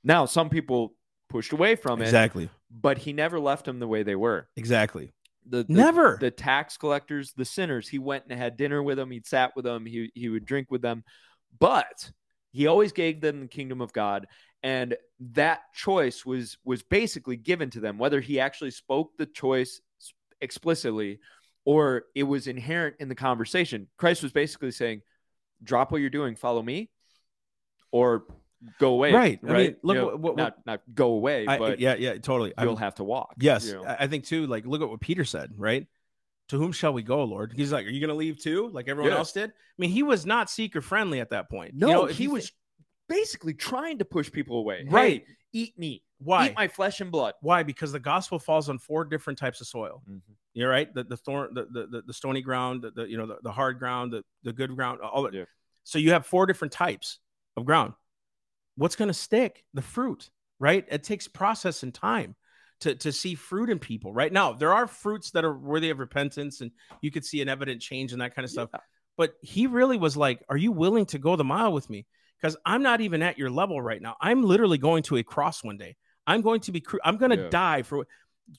now some people pushed away from it Exactly. but he never left them the way they were Exactly. the, the Never. the tax collectors the sinners he went and had dinner with them he'd sat with them he, he would drink with them but he always gave them the kingdom of god and that choice was was basically given to them whether he actually spoke the choice explicitly or it was inherent in the conversation christ was basically saying drop what you're doing follow me or go away Right. I mean, right look You know, what- what- not not go away I- but yeah, yeah, totally. I you'll mean, have to walk yes, you know? I think too. Like, look at what Peter said, right? To whom shall we go, Lord? He's like, Are you going to leave too? Like everyone Yeah. else did. I mean, he was not seeker friendly at that point. No, You know, he was basically trying to push people away. Right. Hey, eat me. why? Eat my flesh and blood. Why? Because the gospel falls on four different types of soil. Mm-hmm. You're right. The the thorn, the the, the, stony ground, the, the you know the, the hard ground, the, the good ground, all. Yeah. So you have four different types of ground. What's going to stick? The fruit, right? It takes process and time to to see fruit in people. Right now, there are fruits that are worthy of repentance, and you could see an evident change and that kind of stuff. But he really was like, "Are you willing to go the mile with me?" Because I'm not even at your level right now. I'm literally going to a cross one day. I'm going to be. I'm going to Yeah. die for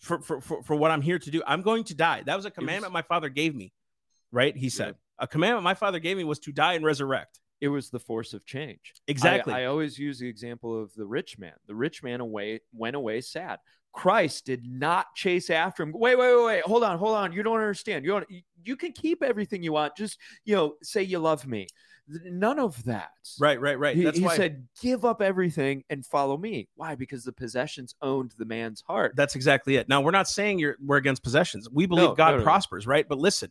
for, for, for, for what I'm here to do. I'm going to die. That was a commandment my father gave me, right? He said, a commandment my father gave me was to die and resurrect. It was the force of change. Exactly. I, I always use the example of the rich man. The rich man away went away sad. Christ did not chase after him. Wait, wait, wait, wait. Hold on, hold on. You don't understand. You don't. You can keep everything you want. Just you know, say you love me. None of that. right, right, right. He, That's he why. said, "Give up everything and follow me." Why? Because the possessions owned the man's heart. that's exactly it. Now we're not saying you're we're against possessions. We believe No, God no, no. prospers, right? But listen,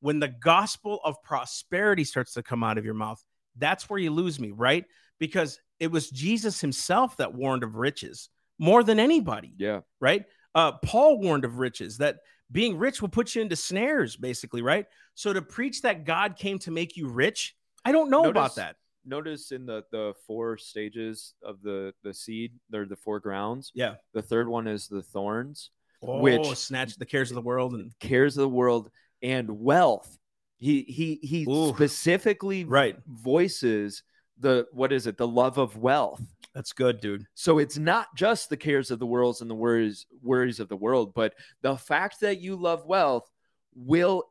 when the gospel of prosperity starts to come out of your mouth, that's where you lose me, right? Because it was Jesus himself that warned of riches more than anybody. yeah. right? Uh, Paul warned of riches that being rich will put you into snares, basically, right? So to preach that God came to make you rich, I don't know about that. Notice in the the four stages of the the seed, they're the four grounds. Yeah. The third one is the thorns, Oh, Which- snatch the cares of the world and cares of the world, and wealth. He he he Ooh. specifically right. voices the what is it? The love of wealth. That's good, dude. So it's not just the cares of the worlds and the worries worries of the world, but the fact that you love wealth will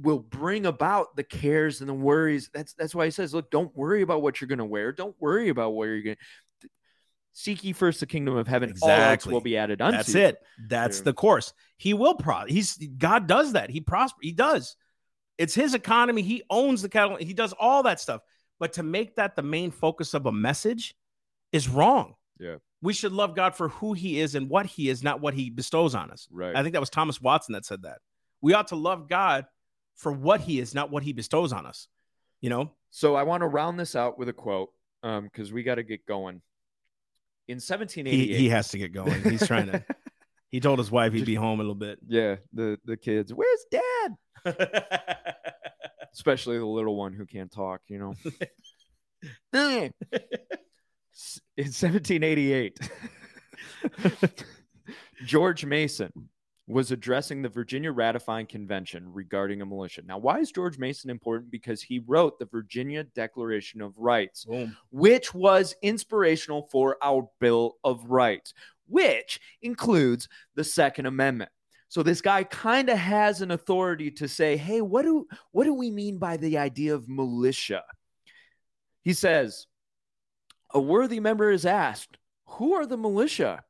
will bring about the cares and the worries. That's that's why he says, look, don't worry about what you're going to wear. Don't worry about where you're going. to Seek ye first the kingdom of heaven. Exactly. will be added unto. That's it. That's Yeah. the course. He will pro. He's God does that. He prosper. He does. It's his economy. He owns the cattle. He does all that stuff. But to make that the main focus of a message is wrong. Yeah. We should love God for who he is and what he is, not what he bestows on us. Right. I think that was Thomas Watson that said that. We ought to love God for what he is, not what he bestows on us. You know? So I want to round this out with a quote um, because we got to get going. In 1788, He, he has to get going. He's trying to, he told his wife he'd be home a little bit. yeah, the the kids, where's dad? especially the little one who can't talk, you know. in 1788, George Mason was addressing the Virginia Ratifying Convention regarding a militia. Now, why is George Mason important? Because he wrote the Virginia Declaration of Rights, Boom. which was inspirational for our Bill of Rights, which includes the Second Amendment. So this guy kind of has an authority to say, "Hey, what do what do we mean by the idea of militia?" He says, "A worthy member is asked, who are the militia?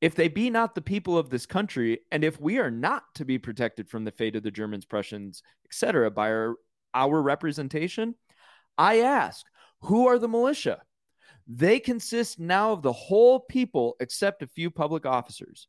If they be not the people of this country, and if we are not to be protected from the fate of the Germans, Prussians, etc., by our, our representation, I ask, who are the militia? They consist now of the whole people except a few public officers.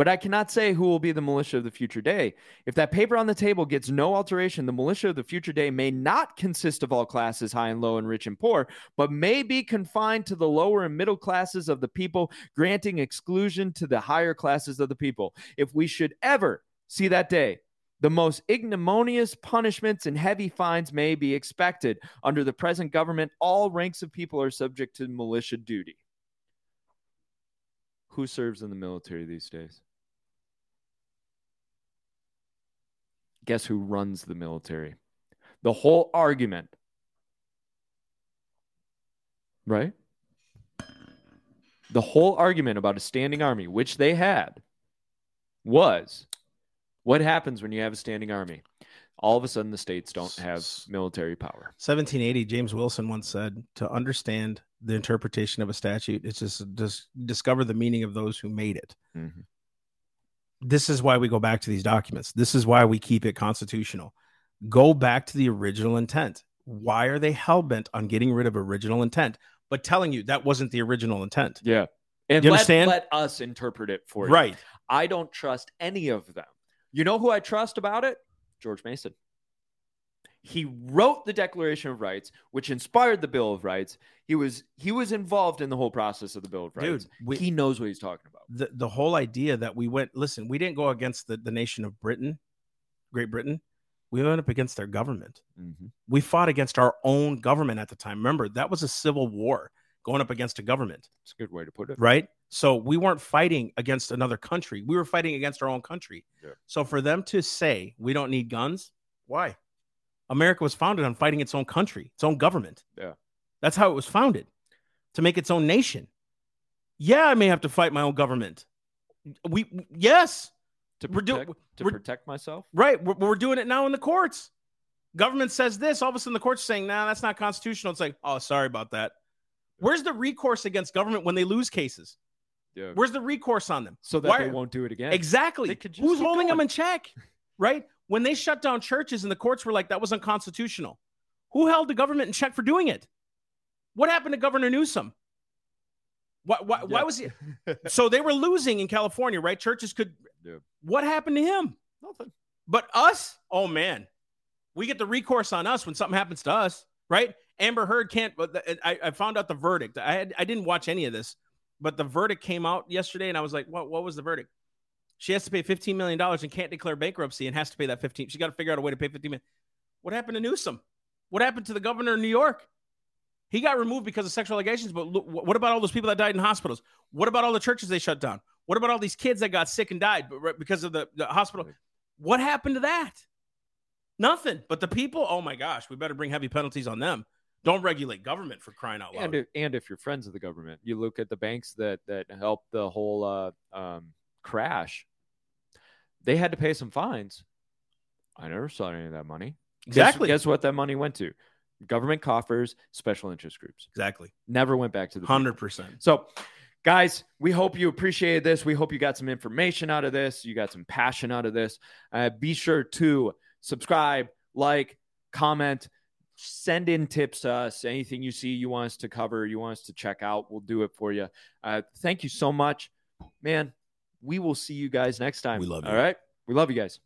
But I cannot say who will be the militia of the future day. If that paper on the table gets no alteration, the militia of the future day may not consist of all classes, high and low, and rich and poor, but may be confined to the lower and middle classes of the people, granting exclusion to the higher classes of the people. If we should ever see that day, the most ignominious punishments and heavy fines may be expected. Under the present government, all ranks of people are subject to militia duty. Who serves in the military these days? Guess who runs the military? The whole argument, right? The whole argument about a standing army, which they had, was what happens when you have a standing army? All of a sudden, the states don't have military power. 1780, James Wilson once said, to understand the interpretation of a statute, it's just dis- discover the meaning of those who made it. Mhm. This is why we go back to these documents. This is why we keep it constitutional. Go back to the original intent. Why are they hell bent on getting rid of original intent, but telling you that wasn't the original intent? Yeah. And You let, understand? let us interpret it for you. Right. I don't trust any of them. You know who I trust about it? George Mason. He wrote the Declaration of Rights, which inspired the Bill of Rights. He was he was involved in the whole process of the Bill of Rights. Dude, we, he knows what he's talking about. the, the whole idea that we went, listen, we didn't go against the, the nation of Britain, Great Britain. We went up against their government. Mm-hmm. We fought against our own government at the time. Remember, that was a civil war going up against a government. It's a good way to put it. right? So we weren't fighting against another country. We were fighting against our own country. Yeah. So for them to say we don't need guns, why? America was founded on fighting its own country, its own government. Yeah. That's how it was founded to make its own nation. Yeah, I may have to fight my own government. We yes, To We're do- protect, to protect myself. right. We're, we're doing it now in the courts. Government says this, all of a sudden the court's saying, nah, that's not constitutional. It's like, oh, sorry about that. Where's the recourse against government when they lose cases? Yeah. Where's the recourse on them? So that Why- they won't do it again. Exactly. They could just Who's holding them in check? Right? When they shut down churches and the courts were like, that was unconstitutional. Who held the government in check for doing it? What happened to Governor Newsom? Why, why, why was he? So they were losing in California, right? Churches could. Yeah. What happened to him? Nothing. But us, oh man, we get the recourse on us when something happens to us, right? Amber Heard can't. but I, I found out the verdict. I had, I didn't watch any of this, but the verdict came out yesterday, and I was like, what What was the verdict? She has to pay fifteen million dollars and can't declare bankruptcy and has to pay that fifteen. She got to figure out a way to pay fifteen million. What happened to Newsom? What happened to the governor of New York? He got removed because of sexual allegations. But look, what about all those people that died in hospitals? What about all the churches they shut down? What about all these kids that got sick and died because of the, the hospital? What happened to that? Nothing. But the people, oh my gosh, we better bring heavy penalties on them. Don't regulate government for crying out loud. And if, and if you're friends of the government, you look at the banks that that helped the whole uh, um, crash. They had to pay some fines. I never saw any of that money. Exactly. Guess, what that money went to? Government coffers, special interest groups. exactly. Never went back to the. Hundred percent. So, guys, we hope you appreciated this. We hope you got some information out of this. You got some passion out of this. Uh, be sure to subscribe, like, comment, send in tips to us. Anything you see you want us to cover, you want us to check out, we'll do it for you. Uh, thank you so much, man. We will see you guys next time. We love you. All right. We love you guys.